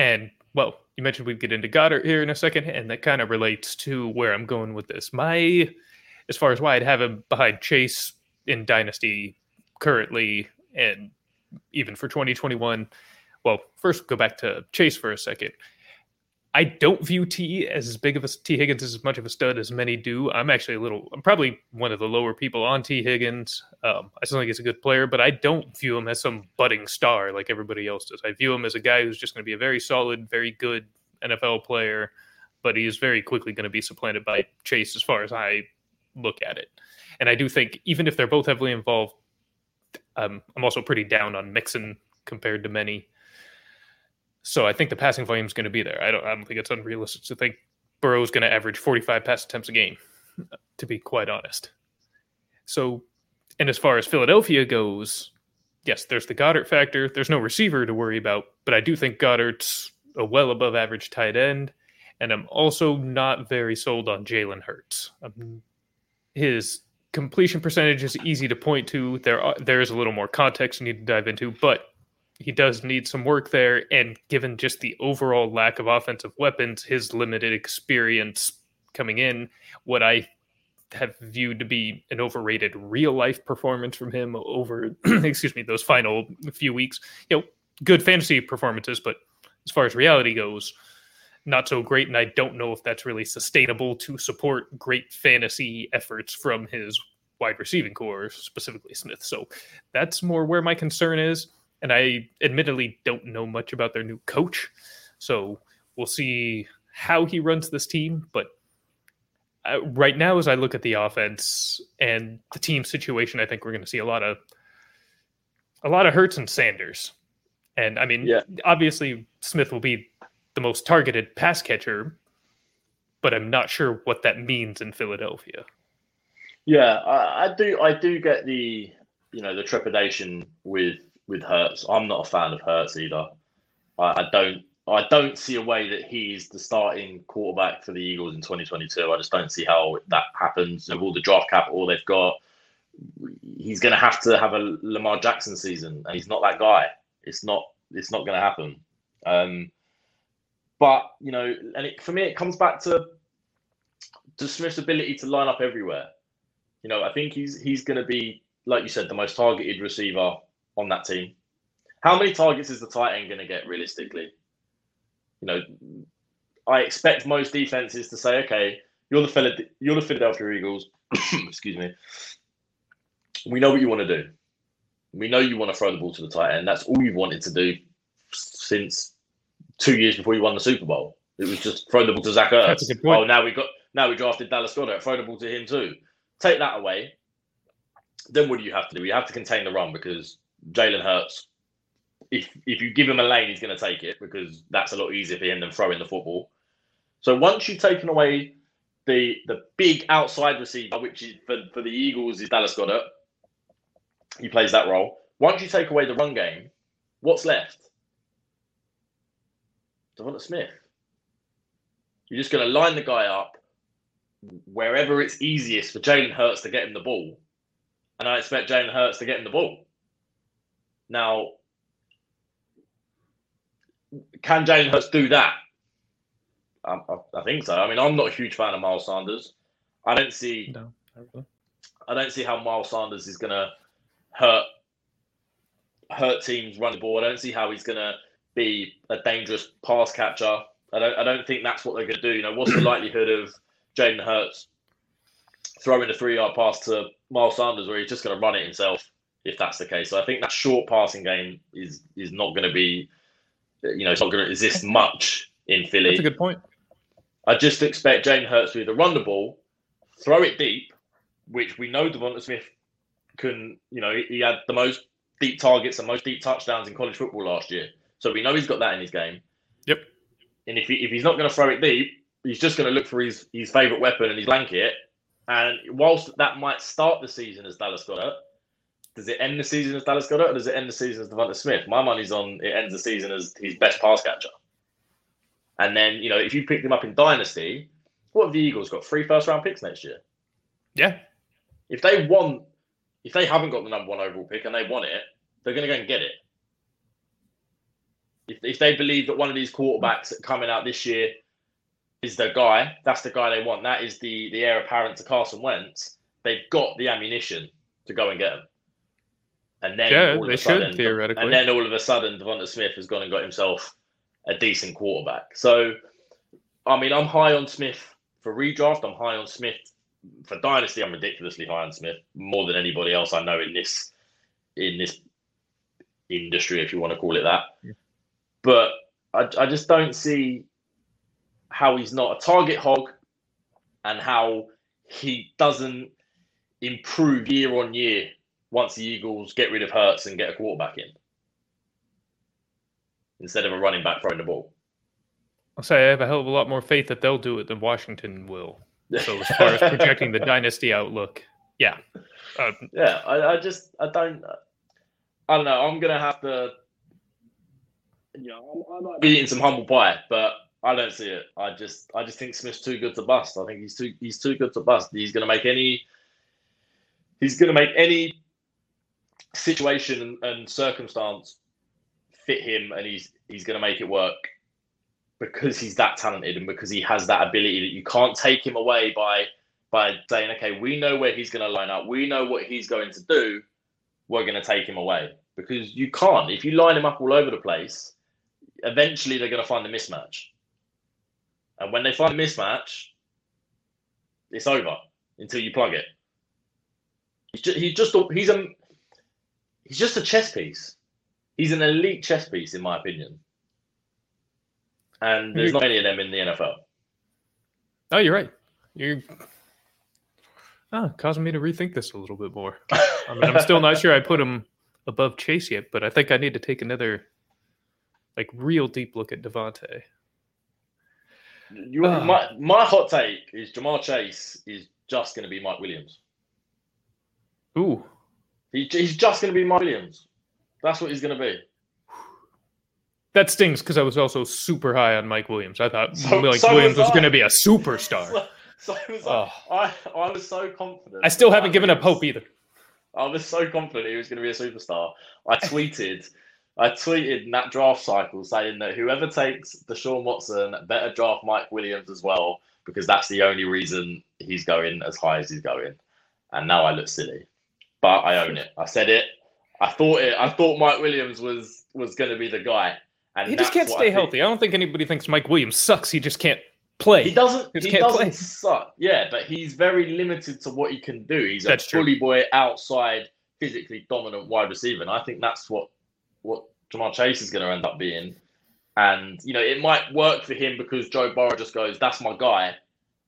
and well, you mentioned we'd get into Goedert here in a second, and that kind of relates to where I'm going with this. My, as far as why I'd have him behind Chase in Dynasty currently, and even for 2021. Well, first go back to Chase for a second. I don't view T as as big of a Tee Higgins as much of a stud as many do. I'm actually a little. I'm probably one of the lower people on Tee Higgins. Um, I still think he's a good player, but I don't view him as some budding star like everybody else does. I view him as a guy who's just going to be a very solid, very good NFL player, but he is very quickly going to be supplanted by Chase as far as I look at it. And I do think even if they're both heavily involved, um, I'm also pretty down on Mixon compared to many. So I think the passing volume is going to be there. I don't. I don't think it's unrealistic to think Burrow is going to average 45 pass attempts a game. To be quite honest. So, and as far as Philadelphia goes, yes, there's the Goedert factor. There's no receiver to worry about, but I do think Goedert's a well above average tight end, and I'm also not very sold on Jalen Hurts. Um, his completion percentage is easy to point to. There, are, there is a little more context you need to dive into, but he does need some work there. And given just the overall lack of offensive weapons, his limited experience coming in, what I have viewed to be an overrated real life performance from him over, excuse me, those final few weeks. You know, good fantasy performances, but as far as reality goes, not so great. And I don't know if that's really sustainable to support great fantasy efforts from his wide receiving corps, specifically Smith. So that's more where my concern is. And I admittedly don't know much about their new coach. So we'll see how he runs this team. But uh, right now, as I look at the offense and the team situation, I think we're going to see a lot of a lot of Hurts and Sanders. And I mean, Yeah. obviously Smith will be the most targeted pass catcher, but I'm not sure what that means in Philadelphia. yeah, I, I do. I do get the you know the trepidation with with Hurts. I'm not a fan of Hurts either. I, I don't. I don't see a way that he's the starting quarterback for the Eagles in 2022. I just don't see how that happens. With all the draft capital they've got, he's going to have to have a Lamar Jackson season, and he's not that guy. It's not. It's not going to happen. Um, but you know, and it, for me, it comes back to to Smith's ability to line up everywhere. You know, I think he's he's going to be, like you said, the most targeted receiver on that team. How many targets is the tight end going to get realistically? You know, I expect most defenses to say, okay, you're the Phila- you're the Philadelphia Eagles. Excuse me. We know what you want to do. We know you want to throw the ball to the tight end. That's all you've wanted to do since two years before you won the Super Bowl. It was just throw the ball to Zach Ertz. That's a good point. Oh, now we got now we drafted Dallas Goedert. Throw the ball to him too. Take that away. Then what do you have to do? You have to contain the run because Jalen Hurts. If if you give him a lane, he's going to take it because that's a lot easier for him than throwing the football. So once you've taken away the the big outside receiver, which is for, for the Eagles is Dallas Goedert, he plays that role. Once you take away the run game, what's left? DeVonta Smith. You're just going to line the guy up wherever it's easiest for Jalen Hurts to get him the ball. And I expect Jalen Hurts to get him the ball. Now, can Jalen Hurts do that? I, I, I think so. I mean, I'm not a huge fan of Miles Sanders. I don't see No. I don't see how Miles Sanders is going to hurt hurt teams run the ball. I don't see how he's going to be a dangerous pass catcher. I don't. I don't think that's what they're going to do. You know, what's the likelihood of Jalen Hurts throwing a three yard pass to Miles Sanders where he's just going to run it himself if that's the case. So I think that short passing game is is not going to be, you know, it's not going to exist much in Philly. That's a good point. I just expect Jalen Hurts to either run the ball, throw it deep, which we know DeVonta Smith can, you know, he had the most deep targets and most deep touchdowns in college football last year. So we know he's got that in his game. Yep. And if, he, if he's not going to throw it deep, he's just going to look for his, his favorite weapon and his blanket. And whilst that might start the season as Dallas Goedert, does it end the season as Dallas Goedert or does it end the season as DeVonta Smith? My money's on it ends the season as his best pass catcher. And then, you know, if you pick him up in Dynasty, what have the Eagles got? Three first round picks next year. Yeah. If they want, if they haven't got the number one overall pick and they want it, they're going to go and get it. If, if they believe that one of these quarterbacks coming out this year is the guy, that's the guy they want. That is the the heir apparent to Carson Wentz. They've got the ammunition to go and get him. And then Yeah, all of they a should, sudden, theoretically. And then all of a sudden, DeVonta Smith has gone and got himself a decent quarterback. So, I mean, I'm high on Smith for redraft. I'm high on Smith for dynasty. I'm ridiculously high on Smith more than anybody else I know in this in this industry, if you want to call it that. But I, I just don't see how he's not a target hog and how he doesn't improve year on year once the Eagles get rid of Hurts and get a quarterback in instead of a running back throwing the ball. I'll say I have a hell of a lot more faith that they'll do it than Washington will. So as far as projecting the dynasty outlook, yeah. Uh, yeah, I, I just I don't I don't know. I'm gonna have to you know I might be eating some humble pie, but I don't see it. I just I just think Smith's too good to bust. I think he's too he's too good to bust. He's gonna make any he's gonna make any situation and, circumstance fit him and he's he's gonna make it work because he's that talented and because he has that ability that you can't take him away by by saying, okay, we know where he's going to line up, we know what he's going to do, we're going to take him away because you can't. If you line him up all over the place, eventually they're going to find the mismatch, and when they find the mismatch, it's over until you plug it. He's just, he's just he's a he's just a chess piece. He's an elite chess piece, in my opinion. And there's not many of them in the NFL. oh, you're right. You're oh, causing me to rethink this a little bit more. I mean, I'm still not sure I put him above Chase yet, but I think I need to take another like real deep look at DeVonta. You, Ah. my, my hot take is Jamal Chase is just going to be Mike Williams. Ooh, He, he's just going to be Mike Williams. That's what he's going to be. that stings because I was also super high on Mike Williams. I thought So- Mike so Williams was was going to be a superstar. So, so I, was Oh. like, I, I was so confident. I still haven't given up hope either. I was so confident he was going to be a superstar. I tweeted, I tweeted in that draft cycle saying that whoever takes Deshaun Watson better draft Mike Williams as well because that's the only reason he's going as high as he's going. And now I look silly, but I own it. I said it. I thought it. I thought Mike Williams was was going to be the guy. And He just can't stay I healthy. I don't think anybody thinks Mike Williams sucks. He just can't play. He doesn't. He can't doesn't play. suck. Yeah, but he's very limited to what he can do. He's That's a true. bully boy outside, physically dominant wide receiver, and I think that's what what Ja'Marr Chase is going to end up being. And you know, it might work for him because Joe Burrow just goes, "That's my guy,"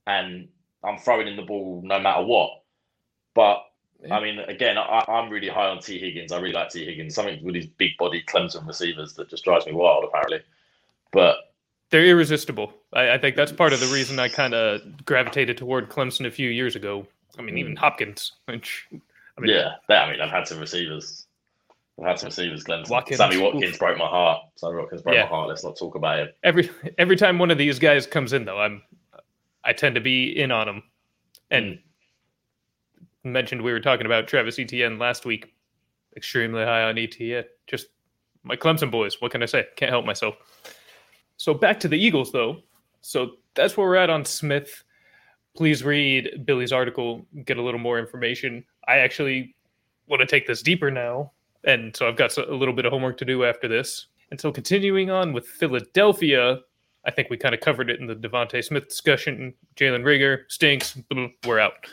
and I'm throwing in the ball no matter what. But Yeah. I mean, again, I, I'm really high on Tee Higgins. I really like Tee Higgins. Something with his big body Clemson receivers that just drives me wild, apparently. But They're irresistible. I, I think that's part of the reason I kind of gravitated toward Clemson a few years ago. I mean, even mm. Hopkins, which I mean, yeah, they, I mean, I've had some receivers. I've had some receivers, Glenn. Watkins, Sammy Watkins oof. broke my heart. Sammy Watkins broke Yeah. my heart. Let's not talk about him. every every time one of these guys comes in, though, I'm I tend to be in on them. And mm. Mentioned we were talking about Travis Etienne last week. Extremely high on Etienne. Just my Clemson boys. What can I say? Can't help myself. So back to the Eagles, though. So that's where we're at on Smith. Please read Billy's article, get a little more information. I actually want to take this deeper now, and so I've got a little bit of homework to do after this. And so continuing on with Philadelphia, I think we kind of covered it in the DeVonta Smith discussion. Jalen Reagor stinks. We're out.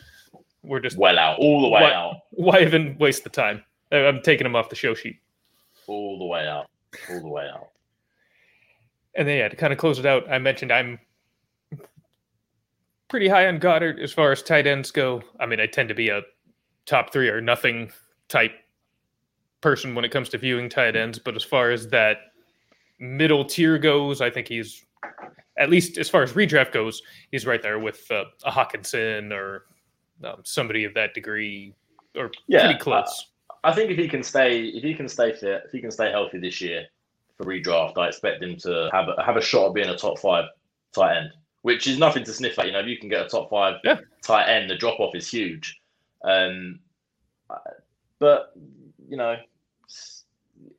We're just well out, all the way Why- out, why even waste the time? I'm taking him off the show sheet. all the way out, all the way out. And then yeah, to kind of close it out, I mentioned I'm pretty high on Goedert as far as tight ends go. I mean, I tend to be a top three or nothing type person when it comes to viewing tight ends, but as far as that middle tier goes, I think he's at least as far as redraft goes, he's right there with uh, a Hockenson or um, somebody of that degree, or Yeah, pretty close. I think if he can stay, if he can stay fit, if he can stay healthy this year for redraft, I expect him to have a, have a shot at being a top five tight end, which is nothing to sniff at. You know, if you can get a top five Yeah. tight end, the drop off is huge. Um, but you know,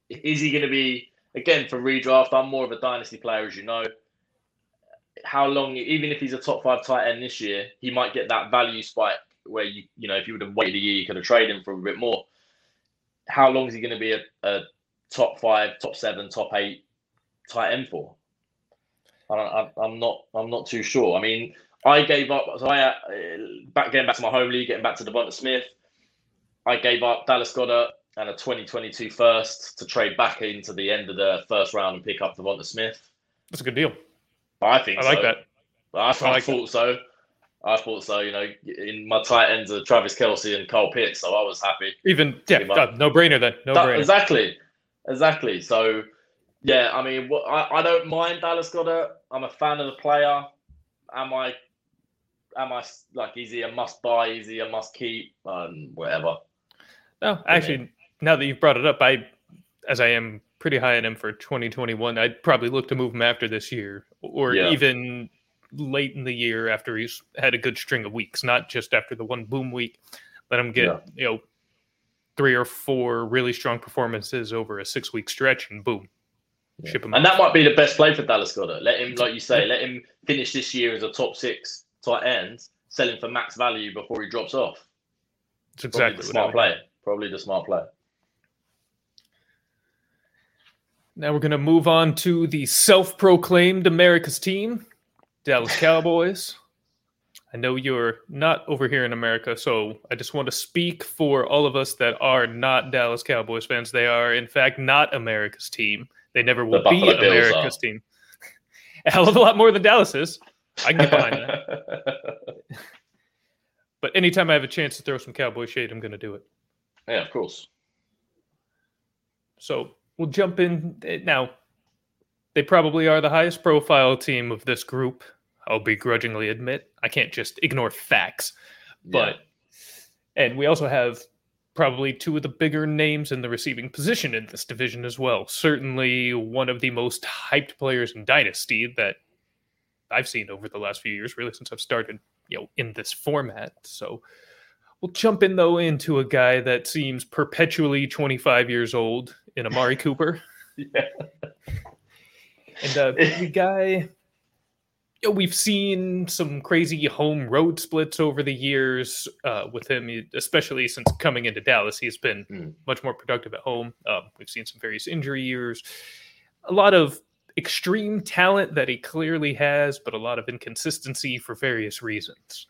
is he going to be again for redraft? I'm more of a dynasty player, as you know. How long? Even if he's a top five tight end this year, he might get that value spike where you you know if you would have waited a year, you could have traded him for a bit more. How long is he going to be a, a top five, top seven, top eight tight end for? I I'm not. I'm not too sure. I mean, I gave up. So I uh, back getting back to my home league, getting back to DeVonta Smith. I gave up Dallas Goedert and a 2022 first to trade back into the end of the first round and pick up DeVonta Smith. That's a good deal. I think I like so. that. I, I like thought so. I thought so. You know, in my tight ends are Travis Kelce and Kyle Pitts, so I was happy. Even yeah, uh, no brainer then. No That- brainer. exactly, exactly. So, yeah, I mean, what, I, I don't mind Dallas Goedert. I'm a fan of the player. Am I? Am I like? Is he a must buy? Is he a must keep? Um, whatever. No, actually, now that you've brought it up, I, as I am pretty high on him for 2021, I'd probably look to move him after this year, or Yeah. even late in the year after he's had a good string of weeks, not just after the one boom week. Let him get Yeah. you know three or four really strong performances over a six week stretch, and boom, ship him. And off. that might be the best play for Dallas Goedert. Let him, like you say, let him finish this year as a top six tight end, selling for max value before he drops off. That's Probably exactly the what I smart would play. Probably the smart play. Now we're going to move on to the self proclaimed America's team, Dallas Cowboys. I know you're not over here in America, so I just want to speak for all of us that are not Dallas Cowboys fans. They are, in fact, not America's team. They never will be Buffalo Bills America's are. team. A hell of a lot more than Dallas is. I can get behind that. But anytime I have a chance to throw some Cowboy shade, I'm going to do it. yeah, of course. So we'll jump in now. They probably are the highest profile team of this group. I'll begrudgingly admit. I can't just ignore facts. But and we also have probably two of the bigger names in the receiving position in this division as well. Certainly one of the most hyped players in Dynasty that I've seen over the last few years, really since I've started, you know, in this format. So we'll jump in though into a guy that seems perpetually 25 years old in Amari Cooper. Yeah. And uh, the guy, you know, we've seen some crazy home road splits over the years uh, with him, especially since coming into Dallas. He's been Hmm. much more productive at home. Um, we've seen some various injury years, a lot of extreme talent that he clearly has, but a lot of inconsistency for various reasons.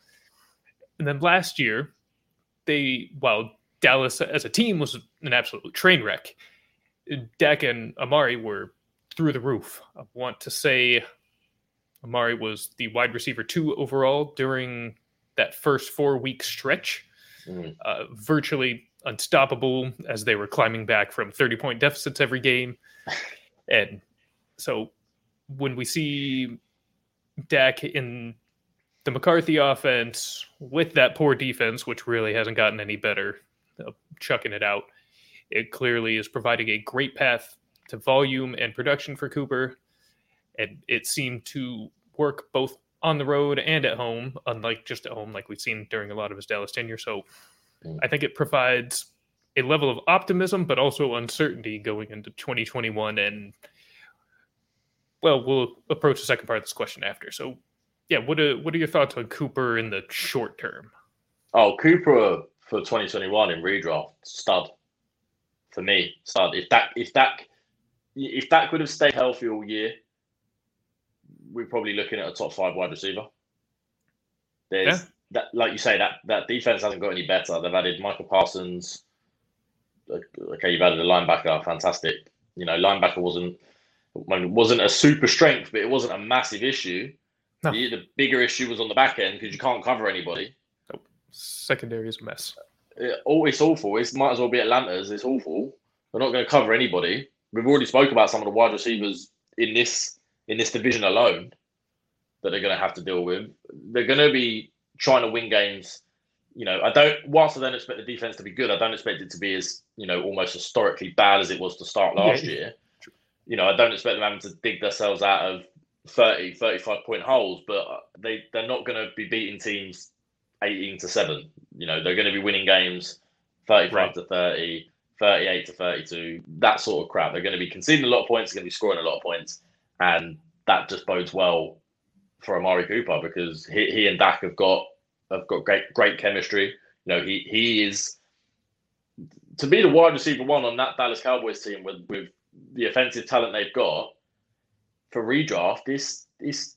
And then last year, they, while Dallas as a team was an absolute train wreck, Dak and Amari were through the roof. I want to say Amari was the wide receiver two overall during that first four week stretch, Mm. uh, virtually unstoppable as they were climbing back from 30 point deficits every game. And so when we see Dak in the McCarthy offense with that poor defense, which really hasn't gotten any better, uh, chucking it out, it clearly is providing a great path to volume and production for Cooper. And it seemed to work both on the road and at home, unlike just at home, like we've seen during a lot of his Dallas tenure. So. I think it provides a level of optimism, but also uncertainty going into 2021. And well, we'll approach the second part of this question after. So, yeah, what are what are your thoughts on Cooper in the short term? Oh, Cooper for 2021 in redraft stud for me. Stud. If that if that if that could have stayed healthy all year, we're probably looking at a top five wide receiver. There's that, like you say, that that defense hasn't got any better. They've added Michael Parsons. Okay, you've added a linebacker, fantastic. You know, linebacker wasn't wasn't a super strength, but it wasn't a massive issue. No. The, the bigger issue was on the back end because you can't cover anybody. Secondary is a mess. It, oh, it's awful. It might as well be Atlanta's. It's awful. They're not going to cover anybody. We've already spoke about some of the wide receivers in this in this division alone that they're going to have to deal with. They're going to be trying to win games. You know, I don't. Whilst I don't expect the defense to be good, I don't expect it to be as you know almost historically bad as it was to start last Yeah. year. You know, I don't expect them having to dig themselves out of 30, 35 point holes, but they they're not going to be beating teams 18 to 7. You know, they're going to be winning games 35 Right. to 30, 38 to 32, that sort of crap. They're going to be conceding a lot of points, they're going to be scoring a lot of points. And that just bodes well for Amari Cooper because he, he and Dak have got have got great great chemistry. You know, he he is to be the wide receiver one on that Dallas Cowboys team with with the offensive talent they've got for redraft. This is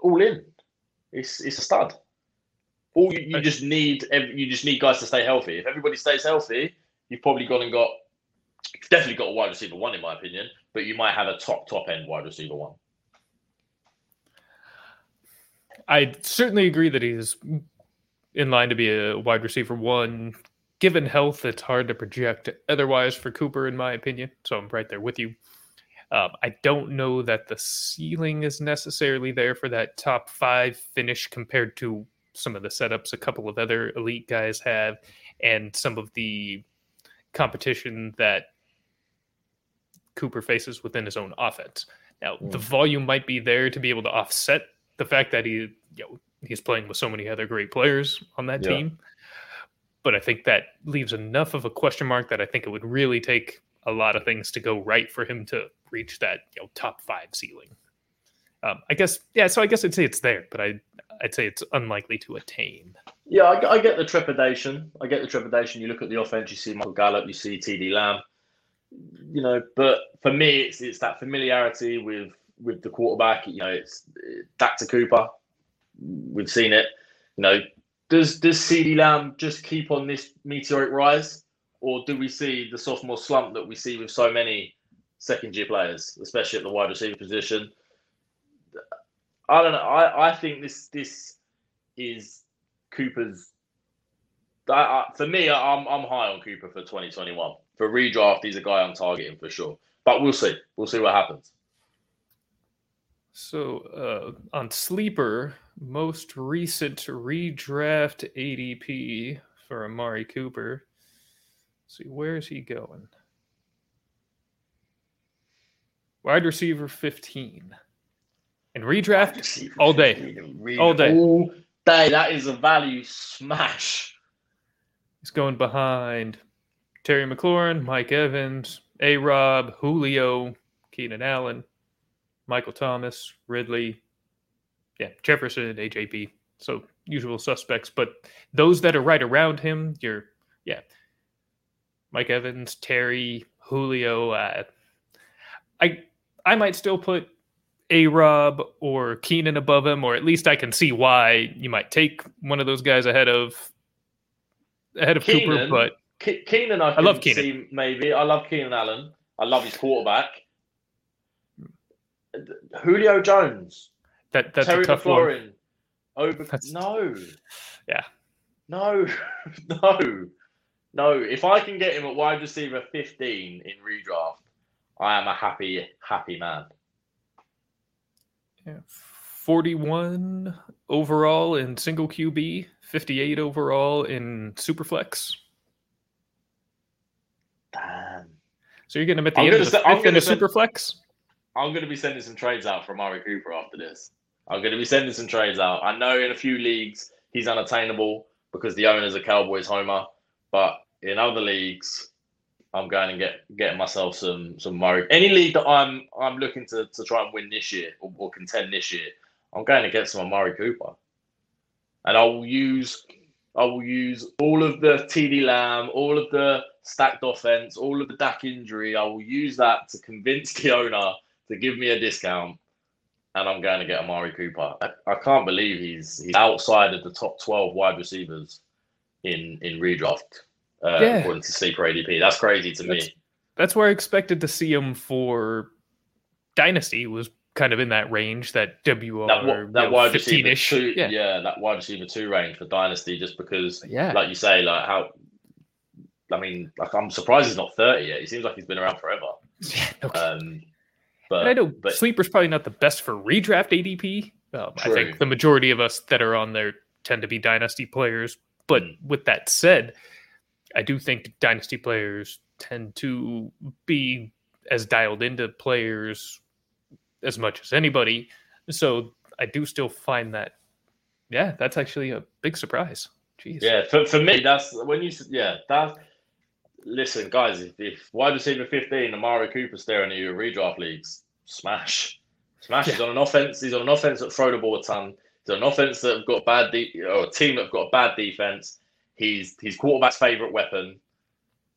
all in. It's it's a stud. All you, you just need you just need guys to stay healthy. If everybody stays healthy, you've probably gone and got definitely got a wide receiver one in my opinion, but you might have a top top end wide receiver one. I certainly agree that he's in line to be a wide receiver one. Given health, it's hard to project otherwise for Cooper, in my opinion. So I'm right there with you. Um, I don't know that the ceiling is necessarily there for that top five finish compared to some of the setups a couple of other elite guys have and some of the competition that Cooper faces within his own offense. Now, the volume might be there to be able to offset the fact that he, you know, he's playing with so many other great players on that Yeah. team. But I think that leaves enough of a question mark that I think it would really take a lot of things to go right for him to reach that you know top five ceiling. Um, I guess yeah. So I guess I'd say it's there, but I I'd say it's unlikely to attain. Yeah, I, I get the trepidation. I get the trepidation. You look at the offense, you see Michael Gallup, you see CeeDee Lamb. You know, but for me, it's it's that familiarity with with the quarterback. You know, it's to Cooper. We've seen it. You know, does does CeeDee Lamb just keep on this meteoric rise, or do we see the sophomore slump that we see with so many second year players, especially at the wide receiver position? I don't know. I, I think this this is Cooper's. I, I, for me, I'm I'm high on Cooper for 2021. For redraft, he's a guy I'm targeting for sure. But we'll see. We'll see what happens. So uh, on sleeper, most recent redraft ADP for Amari Cooper. Let's see where is he going? Wide receiver 15. And redraft all day. All day. All day. That is a value smash. He's going behind Terry McLaurin, Mike Evans, A Rob, Julio, Keenan Allen, Michael Thomas, Ridley, yeah, Jefferson, AJP. So usual suspects, but those that are right around him, you're yeah, Mike Evans, Terry, Julio. Uh, I I might still put A Rob or Keenan above him, or at least I can see why you might take one of those guys ahead of ahead of Cooper. But Ke- Keenan, I, love Keenan. See maybe I love Keenan Allen. I love his quarterback. Julio Jones, that that's Terry a tough one. Over That's- no, Yeah. no, no, no. If I can get him at wide receiver 15 in redraft, I am a happy, happy man. Yeah, 41 overall in single QB, 58 overall in Superflex. Damn. So you're getting him at the I'm end gonna of the I'm fifth in say- Superflex? I'm going to be sending some trades out for Amari Cooper after this. I'm going to be sending some trades out. I know in a few leagues he's unattainable because the owner's a Cowboys homer, but in other leagues, I'm going and get getting myself some some Murray. Any league that I'm I'm looking to, to try and win this year or, or contend this year, I'm going to get some Amari Cooper, and I will use I will use all of the CeeDee Lamb, all of the stacked offense, all of the Dak injury. I will use that to convince the owner to give me a discount and I'm going to get Amari Cooper. I, I can't believe he's he's outside of the top 12 wide receivers in in redraft uh, Yeah. according to sleeper ADP. That's crazy to That's- me. That's where I expected to see him for Dynasty was kind of in that range, that WR That, that wide receiver 15-ish. two, Yeah. yeah. that wide receiver two range for dynasty, just because, Yeah. like you say, like how, I mean, like I'm surprised he's not 30 yet. He seems like he's been around forever. Yeah, no. Um, but And I know but sleeper's probably not the best for redraft ADP. Um, I think the majority of us that are on there tend to be dynasty players. But Mm. with that said, I do think dynasty players tend to be as dialed into players as much as anybody. So I do still find that, yeah, that's actually a big surprise. Jeez. Yeah, for, for me, that's when you yeah that. Listen, guys, if, if wide receiver fifteen, Amari Cooper staring at you in redraft leagues, smash, smash. He's Yeah. on an offense. He's on an offense that throw the ball a ton. He's on an offense that have got bad de- or a team that have got a bad defense. He's his quarterback's favorite weapon.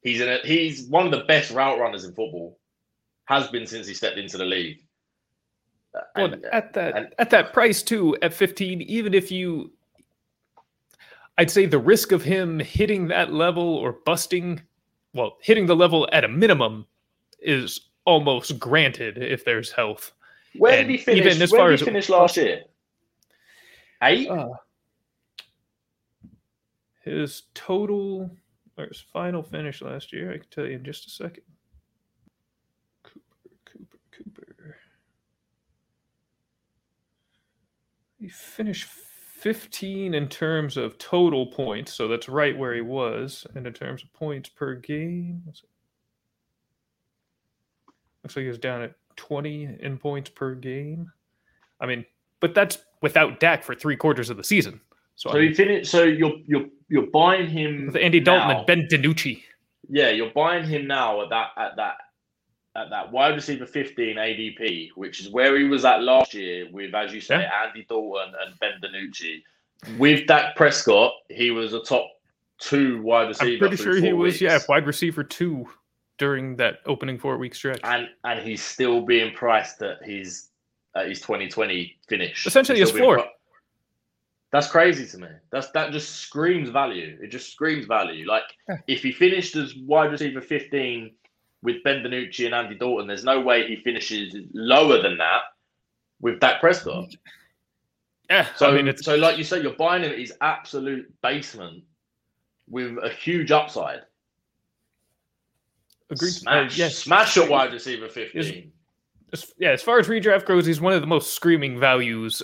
He's in a, he's one of the best route runners in football. Has been since he stepped into the league. Uh, well, And- uh, at that and- at that price too, at 15, even if you I'd say the risk of him hitting that level or busting, well, hitting the level at a minimum is almost granted if there's health. where did he finish? even as where far did as- he finish last year? Eight. Uh, his total or his final finish last year, I can tell you in just a second. Cooper, Cooper, Cooper. He finished 15 in terms of total points, so that's right where he was. And in terms of points per game, looks like he was down at 20 in points per game. I mean, but that's without Dak for three quarters of the season. So, So he finished. So you're you're you're buying him with Andy Dalton and Ben DiNucci. Yeah, you're buying him now at that at that at that wide receiver 15 ADP, which is where he was at last year with, as you say, Yeah. Andy Dalton and Ben DiNucci. With Dak Prescott, he was a top two wide receiver. I'm pretty sure he was, yeah, wide receiver two during that opening four week stretch. and and he's still being priced at his at his 2020 finish. Essentially He's his floor. pri- That's crazy to me. That's that just screams value. It just screams value. Like Yeah. if he finished as wide receiver 15 with Ben DiNucci and Andy Dalton, there's no way he finishes lower than that with Dak Prescott. yeah, So, I mean, it's so like you say, you're buying him at his absolute basement with a huge upside. agreed. Uh, Smash, yes, smash at wide receiver 15. as, yeah, as far as redraft goes, he's one of the most screaming values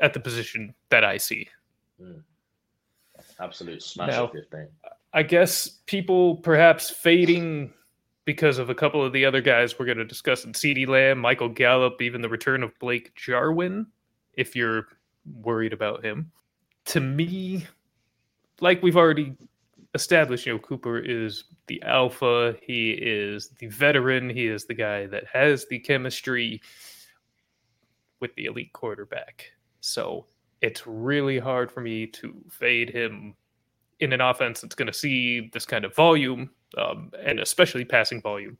at the position that I see. Hmm. Absolute smash Now- 15. I guess people perhaps fading because of a couple of the other guys we're going to discuss in CeeDee Lamb, Michael Gallup, even the return of Blake Jarwin, if you're worried about him. To me, like we've already established, you know, Cooper is the alpha, he is the veteran, he is the guy that has the chemistry with the elite quarterback. So it's really hard for me to fade him in an offense that's going to see this kind of volume, um, and especially passing volume.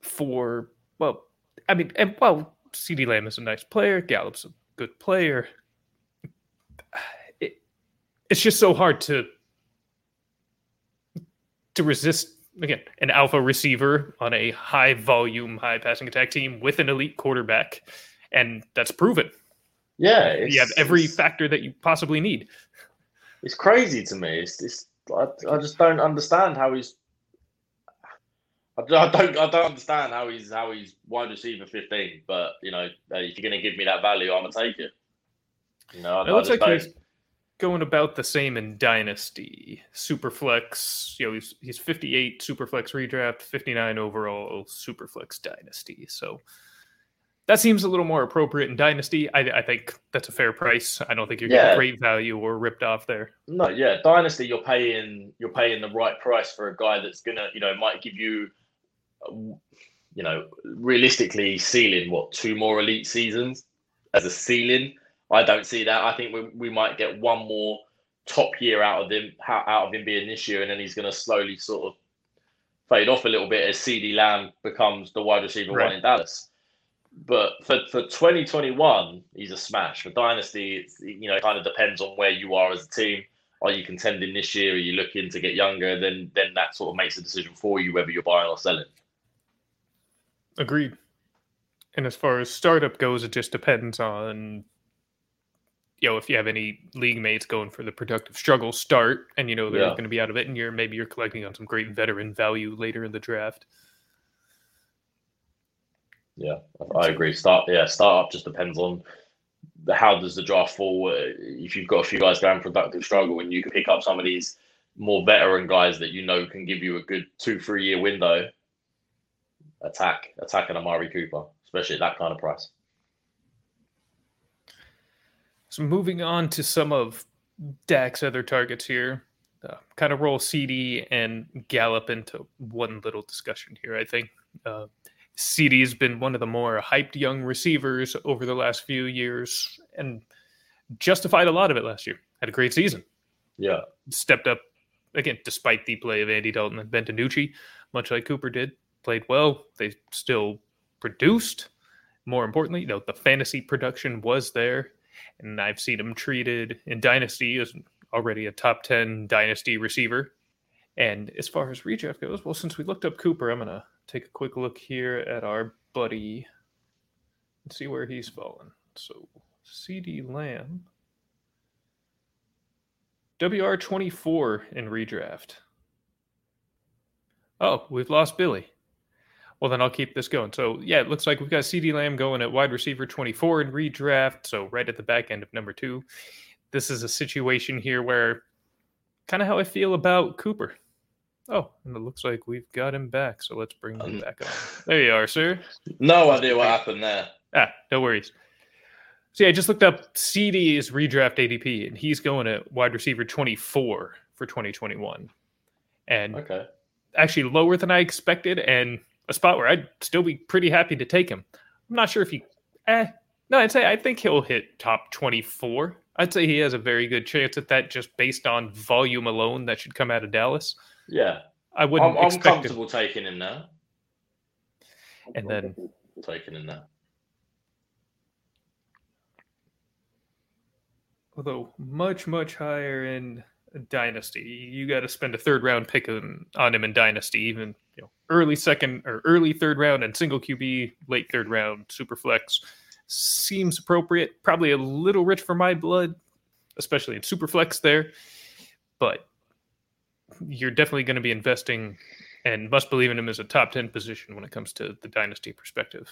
For well, I mean, and well, CeeDee Lamb is a nice player. Gallup's a good player. It, it's just so hard to to resist again an alpha receiver on a high volume, high passing attack team with an elite quarterback, and that's proven. Yeah, it's, You have every factor that you possibly need. it's crazy to me. It's, it's I, I just don't understand how he's. I don't, I don't I don't understand how he's how he's wide receiver fifteen. But you know, uh, if you're going to give me that value, I'm gonna take it. You know, I, It looks I just like don't- he's going about the same in Dynasty. Superflex, you know, he's, he's 58 Superflex redraft, 59 overall Superflex Dynasty. So that seems a little more appropriate in Dynasty. I, I think that's a fair price. I don't think you're Yeah. getting great value or ripped off there. No, yeah, dynasty. You're paying you're paying the right price for a guy that's gonna you know might give you, you know, realistically ceiling what two more elite seasons as a ceiling. I don't see that. I think we we might get one more top year out of him out of him being this year, and then he's gonna slowly sort of fade off a little bit as CeeDee Lamb becomes the wide receiver Right. one in Dallas. But for, for 2021, he's a smash. For Dynasty, it's, you know, it kind of depends on where you are as a team. Are you contending this year? Are you looking to get younger? Then then that sort of makes a decision for you whether you're buying or selling. Agreed. And as far as startup goes, it just depends on you know if you have any league mates going for the productive struggle start, and you know they're Yeah. going to be out of it, and you're maybe you're collecting on some great veteran value later in the draft. Yeah, I agree. Start yeah, startup just depends on the- how does the draft fall. Uh, If you've got a few guys going productive struggle, and you can pick up some of these more veteran guys that you know can give you a good two three year window. Attack, attack an Amari Cooper, especially at that kind of price. So moving on to some of Dak's other targets here, uh, kind of roll CeeDee and Gallup into one little discussion here. I think uh, CeeDee has been one of the more hyped young receivers over the last few years and justified a lot of it last year. Had a great season. Yeah, Stepped up again, despite the play of Andy Dalton and Ben DiNucci, much like Cooper did. Played well. They still produced. More importantly, you know, the fantasy production was there and I've seen him treated in Dynasty as already a top 10 Dynasty receiver. And as far as redraft goes, well, since we looked up Cooper, I'm going to take a quick look here at our buddy and see where he's fallen. So, CeeDee Lamb, WR24 in redraft. Oh, we've lost Billy. Well, then I'll keep this going. So, yeah, it looks like we've got CeeDee Lamb going at wide receiver 24 in redraft. So, right at the back end of number two. This is a situation here where kind of how I feel about Cooper. Oh, and it looks like we've got him back. So, let's bring him Um, back on. There you are, sir. no idea what happened there. Ah, no worries. Yeah, I just looked up CeeDee's redraft ADP, and he's going at wide receiver 24 for 2021. And Okay, actually lower than I expected, and a spot where I'd still be pretty happy to take him. I'm not sure if he, eh, no, I'd say I think he'll hit top 24. I'd say he has a very good chance at that just based on volume alone that should come out of Dallas. Yeah, I wouldn't I'm, I'm comfortable taking him now. And then, Taking him now. although much, much higher in Dynasty, you got to spend a third round pick on, on him in Dynasty, even you know, early second or early third round and single QB, late third round, super flex seems appropriate. Probably a little rich for my blood, especially in super flex there, but you're definitely going to be investing and must believe in him as a top 10 position when it comes to the Dynasty perspective.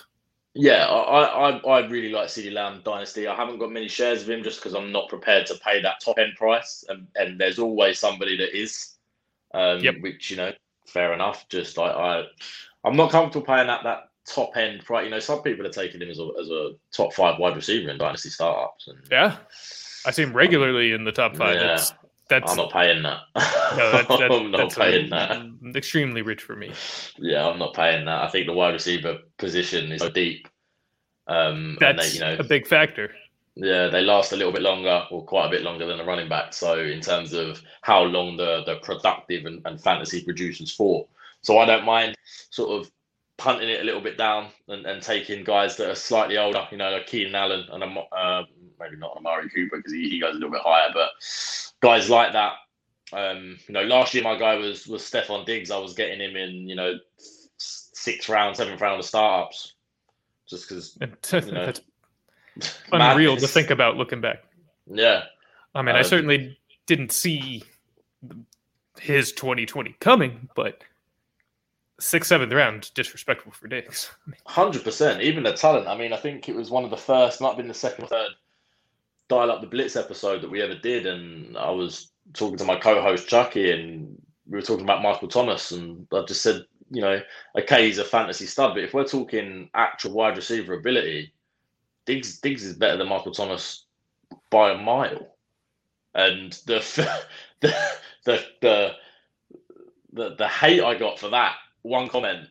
Yeah, I, I I really like CeeDee Lamb Dynasty. I haven't got many shares of him just because I'm not prepared to pay that top end price, and, and there's always somebody that is, um, Yep. which you know, fair enough. Just I, I I'm not comfortable paying that that top end price. You know, some people are taking him as a as a top five wide receiver in Dynasty startups, and Yeah. I see him regularly in the top five. Yeah. That's, that's, I'm not paying that. no, that, that, I'm not that's paying that. extremely rich for me. Yeah, I'm not paying that. I think the wide receiver position is so deep. Um, and That's they, you know, a big factor. Yeah, they last a little bit longer, or quite a bit longer than a running back. So in terms of how long the the productive and, and fantasy producers for. So I don't mind sort of punting it a little bit down and, and taking guys that are slightly older, you know, like Keenan Allen and Am- uh, maybe not on Amari Cooper because he, he goes a little bit higher, but guys like that. Um, you know, last year my guy was was Stefon Diggs. I was getting him in, you know, sixth round, seventh round of startups, just because And know, unreal to think about looking back. Yeah, I mean, I Um, certainly didn't see his 2020 coming, but sixth, seventh round, disrespectful for Diggs. Hundred percent. Even the talent. I mean, I think it was one of the first, might have been the second third dial up the blitz episode that we ever did, and I was talking to my co-host Chucky, and we were talking about Michael Thomas, and I just said, you know, okay, he's a fantasy stud, but if we're talking actual wide receiver ability, Diggs Diggs is better than Michael Thomas by a mile, and the the the the the, the hate I got for that one comment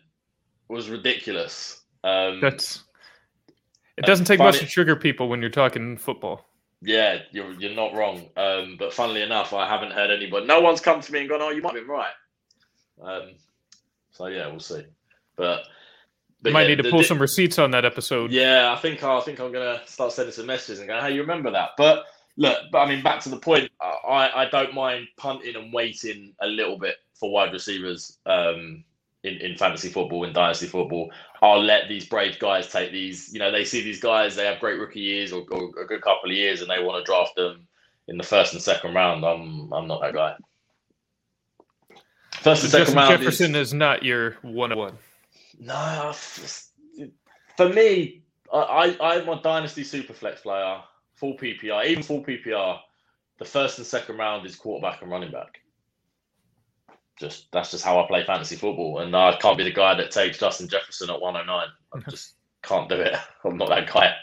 was ridiculous. Um, That's it doesn't take much funny- to trigger people when you're talking football. Yeah, you're you're not wrong. Um, but funnily enough, I haven't heard anybody. No one's come to me and gone, "Oh, you might be right." Um, so yeah, we'll see. But But Might yeah, need to the- pull the- some receipts on that episode. Yeah, I think I think I'm gonna start sending some messages and going, "Hey, you remember that?" But look, but I mean, back to the point. I I don't mind punting and waiting a little bit for wide receivers um, in in fantasy football in dynasty football. I'll let these brave guys take these. You know, they see these guys, they have great rookie years or, or a good couple of years, and they want to draft them in the first and second round. I'm I'm not that guy. First and second Justin round Jefferson is, is not your one on one. no, for me, I, I, I'm a dynasty superflex player, full PPR, even full PPR. The first and second round is quarterback and running back. Just that's just how I play fantasy football, and I can't be the guy that takes Justin Jefferson at 109. I just can't do it. I'm not that guy.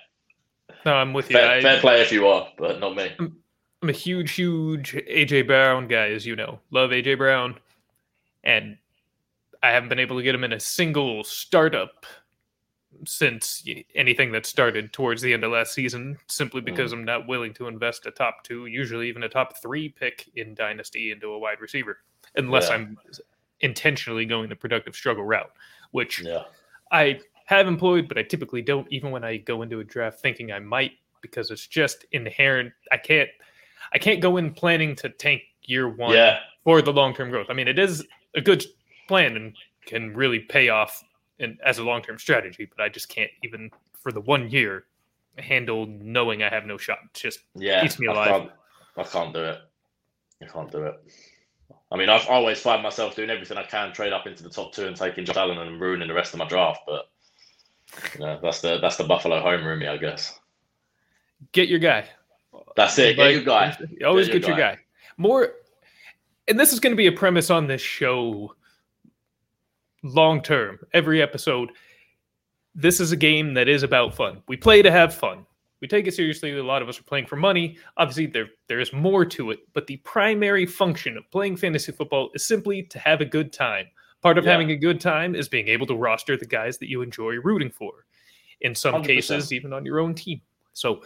No, I'm with you. Fair, I, fair play if you are, but not me. I'm a huge, huge AJ Brown guy, as you know. Love AJ Brown, and I haven't been able to get him in a single startup since anything that started towards the end of last season, simply hmm. because I'm not willing to invest a top two, usually even a top three pick in Dynasty into a wide receiver, unless Yeah. I'm intentionally going the productive struggle route, which Yeah, I have employed, but I typically don't, even when I go into a draft thinking I might, because it's just inherent. I can't, I can't go in planning to tank year one yeah, for the long term growth. I mean, it is a good plan and can really pay off in, as a long term strategy, but I just can't even for the one year handle knowing I have no shot. Just yeah. Eats me I alive. can't, I can't do it. I can't do it. I mean, I've always find myself doing everything I can, trade up into the top two and taking Josh Allen and ruining the rest of my draft. But you know, that's the that's the Buffalo home me, I guess. get your guy. That's it. Get your guy. you Always Get your get your guy. More, and this is going to be a premise on this show long term, every episode. This is a game that is about fun. We play to have fun. We take it seriously. A lot of us are playing for money. Obviously, there there is more to it, but the primary function of playing fantasy football is simply to have a good time. Part of Yeah. having a good time is being able to roster the guys that you enjoy rooting for. In some 100%. cases, even on your own team. So,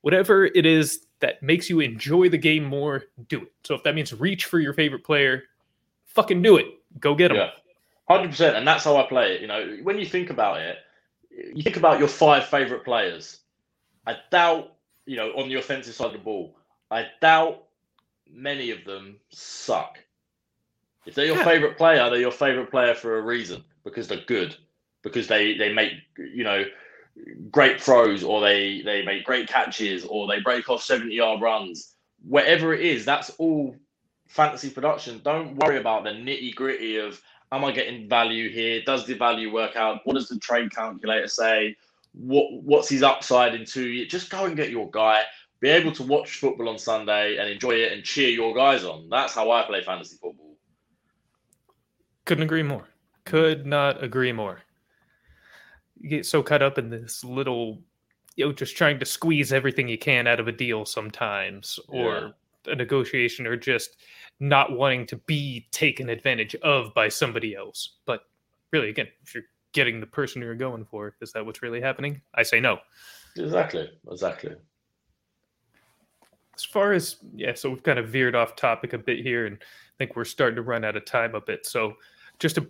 whatever it is that makes you enjoy the game more, do it. So if that means reach for your favorite player, fucking do it. Go get them. Yeah, hundred percent, and that's how I play it. You know, when you think about it, you think about your five favorite players. I doubt, you know, on the offensive side of the ball, I doubt many of them suck. If they're your Yeah. favorite player, they're your favorite player for a reason because they're good, because they they make you know great throws or they they make great catches or they break off 70 yard runs. Whatever it is that's all fantasy production. Don't worry about the nitty gritty of am i getting value here? Does the value work out? What does the trade calculator say what what's his upside in two years just go and get your guy be able to watch football on sunday and enjoy it and cheer your guys on that's how i play fantasy football Couldn't agree more. Could not agree more. You get so caught up in this little, you know, just trying to squeeze everything you can out of a deal sometimes, or a negotiation, or just not wanting to be taken advantage of by somebody else. But really, again, if you're getting the person you're going for, is that what's really happening? I say no. exactly exactly as far as yeah, so we've kind of veered off topic a bit here, and I think we're starting to run out of time a bit. So, just a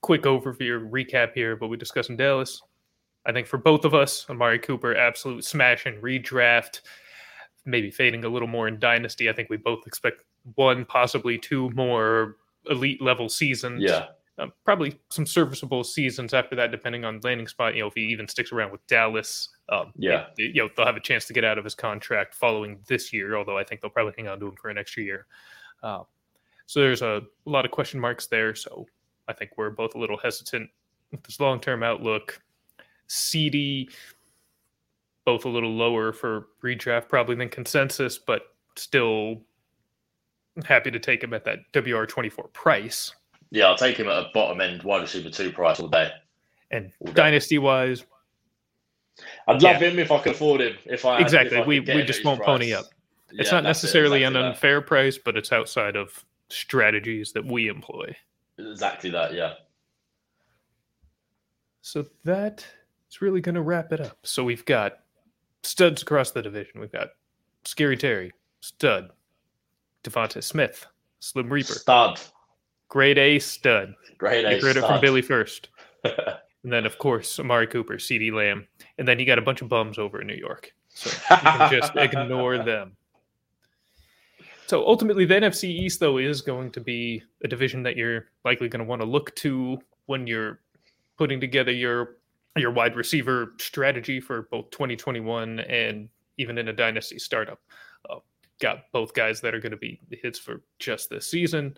quick overview, recap here of what we discussed in Dallas. I think for both of us, Amari Cooper, absolute smash and redraft, maybe fading a little more in dynasty. I think we both expect one, possibly two more elite level seasons. yeah Uh, probably some serviceable seasons after that, depending on landing spot. You know, if he even sticks around with Dallas, um, Yeah. you know, they'll have a chance to get out of his contract following this year. Although I think they'll probably hang on to him for an extra year. Uh, so there's a, lot of question marks there. So I think we're both a little hesitant with this long-term outlook. CeeDee, both a little lower for redraft probably than consensus, but still happy to take him at that WR24 price. Yeah i'll take him at a bottom end wide receiver two price all day And All day. dynasty wise, I'd love him if I could afford him. If I Exactly. if I We- we just won't pony up. it's Yeah, not that's it, necessarily exactly an that. unfair price, but it's outside of strategies that we employ. Exactly that. Yeah. So that is really going to wrap it up. So we've got studs across the division. We've got Scary Terry, stud, DeVonta Smith, Slim Reaper, Stud. Grade A stud. Great You A. heard it from. Billy first. and then of course Amari Cooper, CeeDee Lamb, and then you got a bunch of bums over in New York. So you can just ignore them. So ultimately, the NFC East though is going to be a division that you're likely going to want to look to when you're putting together your your wide receiver strategy for both 2021 and even in a dynasty startup. Uh, got both guys that are going to be hits for just this season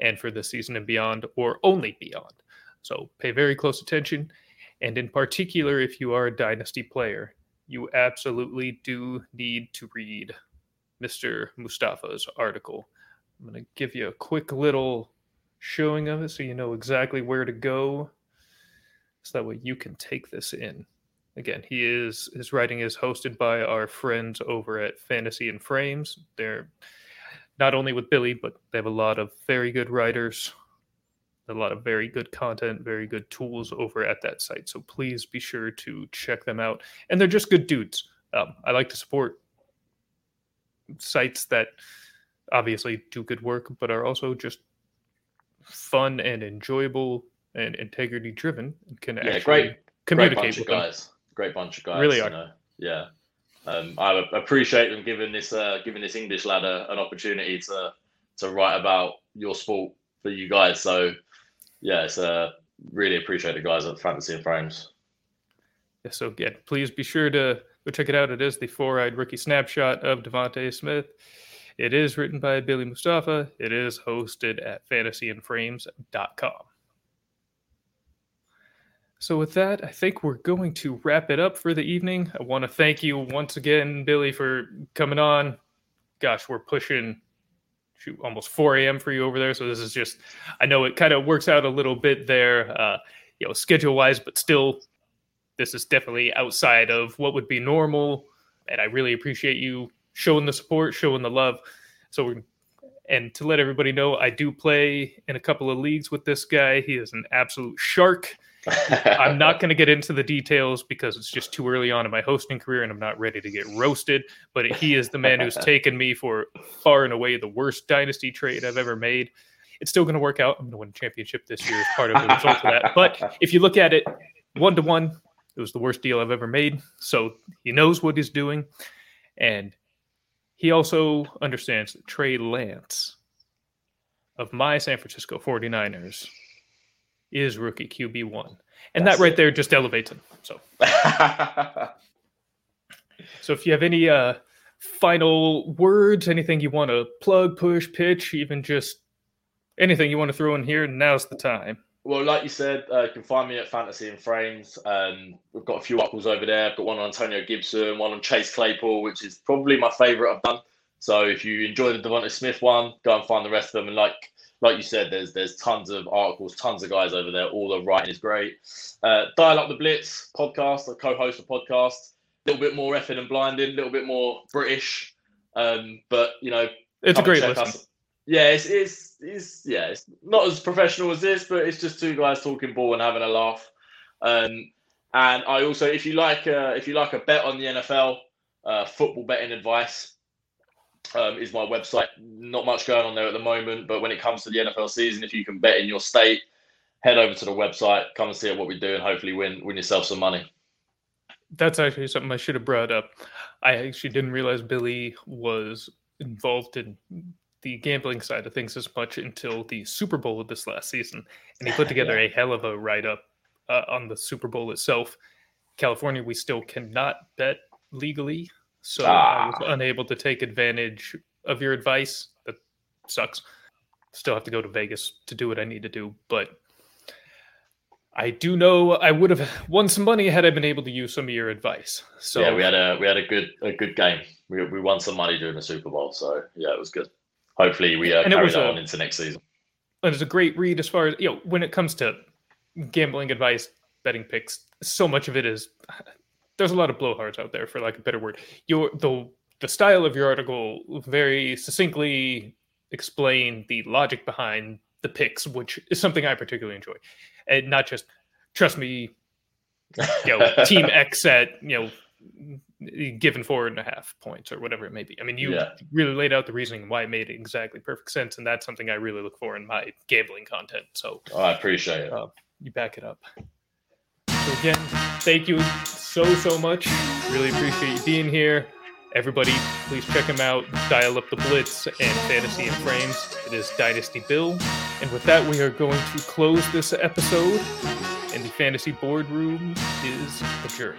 and for this season and beyond, or only beyond. So pay very close attention. And in particular, if you are a dynasty player, you absolutely do need to read Mr. Mustafa's article. I'm going to give you a quick little showing of it so you know exactly where to go. So that way you can take this in. Again, he is his writing is hosted by our friends over at Fantasy and Frames. They're not only with Billy, but they have a lot of very good writers, a lot of very good content, very good tools over at that site. So please be sure to check them out. And they're just good dudes. Um, I like to support sites that obviously do good work, but are also just fun and enjoyable and integrity driven and can Yeah, actually great, communicate great bunch with of them. guys. Great bunch of guys. Really you are. know. Yeah. Um, I appreciate them giving this uh, giving this English lad a, an opportunity to to write about your sport for you guys. So yeah, it's uh, really appreciate the guys at Fantasy and Frames. Yeah, so again, please be sure to go check it out. It is the four-eyed rookie snapshot of DeVonta Smith. It is written by Billy Mustafa. It is hosted at fantasyandframes.com. So with that, I think we're going to wrap it up for the evening. I want to thank you once again, Billy, for coming on. Gosh, we're pushing shoot almost 4 a.m. for you over there. So this is just I know it kind of works out a little bit there, uh, you know, schedule wise, but still this is definitely outside of what would be normal. And I really appreciate you showing the support, showing the love. So we're and to let everybody know, I do play in a couple of leagues with this guy. He is an absolute shark. I'm not going to get into the details because it's just too early on in my hosting career and I'm not ready to get roasted. But he is the man who's taken me for far and away the worst dynasty trade I've ever made. It's still going to work out. I'm going to win a championship this year as part of the result of that. But if you look at it one to one, it was the worst deal I've ever made. So he knows what he's doing. And he also understands that Trey Lance of my San Francisco 49ers is rookie QB1. And That's that right it. there just elevates him. So so if you have any uh final words, anything you want to plug, push, pitch, even just anything you want to throw in here, now's the time. Well, like you said, uh, you can find me at Fantasy and Frames. Um, we've got a few articles over there. I've got one on Antonio Gibson, one on Chase Claypool, which is probably my favourite I've done. So if you enjoy the DeVonta Smith one, go and find the rest of them. And like like you said, there's there's tons of articles, tons of guys over there. All the writing is great. Uh, Dial Up the Blitz podcast, I co-host a podcast. A little bit more effing and blinding, a little bit more British. Um, but you know, It's a great listen. us. Yeah, it's, it's it's yeah, it's not as professional as this, but it's just two guys talking ball and having a laugh. Um, and I also, if you like, uh, if you like a bet on the NFL, uh, football betting advice um, is my website. Not much going on there at the moment, but when it comes to the NFL season, if you can bet in your state, head over to the website, come and see what we do, and hopefully win win yourself some money. That's actually something I should have brought up. I actually didn't realize Billy was involved in the gambling side of things as much until the Super Bowl of this last season, and he put together a hell of a write up uh, on the Super Bowl itself. California, we still cannot bet legally, so I was Ah. unable to take advantage of your advice. That sucks. Still have to go to Vegas to do what I need to do, but I do know I would have won some money had I been able to use some of your advice. So yeah, we had a we had a good a good game. We, we won some money during the Super Bowl, so yeah, it was good. Hopefully, we uh, carry that a- on into next season. and it's a great read as far as you know when it comes to gambling advice, betting picks. So much of it is there's a lot of blowhards out there, for like a better word. Your the the style of your article very succinctly explained the logic behind the picks, which is something I particularly enjoy, and not just trust me, you know, Team X at you know given four and a half points or whatever it may be. I mean, you Yeah. really laid out the reasoning why it made exactly perfect sense, and that's something I really look for in my gambling content. So I appreciate it. uh, you back it up. So again, thank you so so much. Really appreciate you being here. Everybody, please check him out. Dial up the Blitz and Fantasy and Frames. It is Dynasty Bill. And with that, we are going to close this episode. And the fantasy boardroom is adjourned.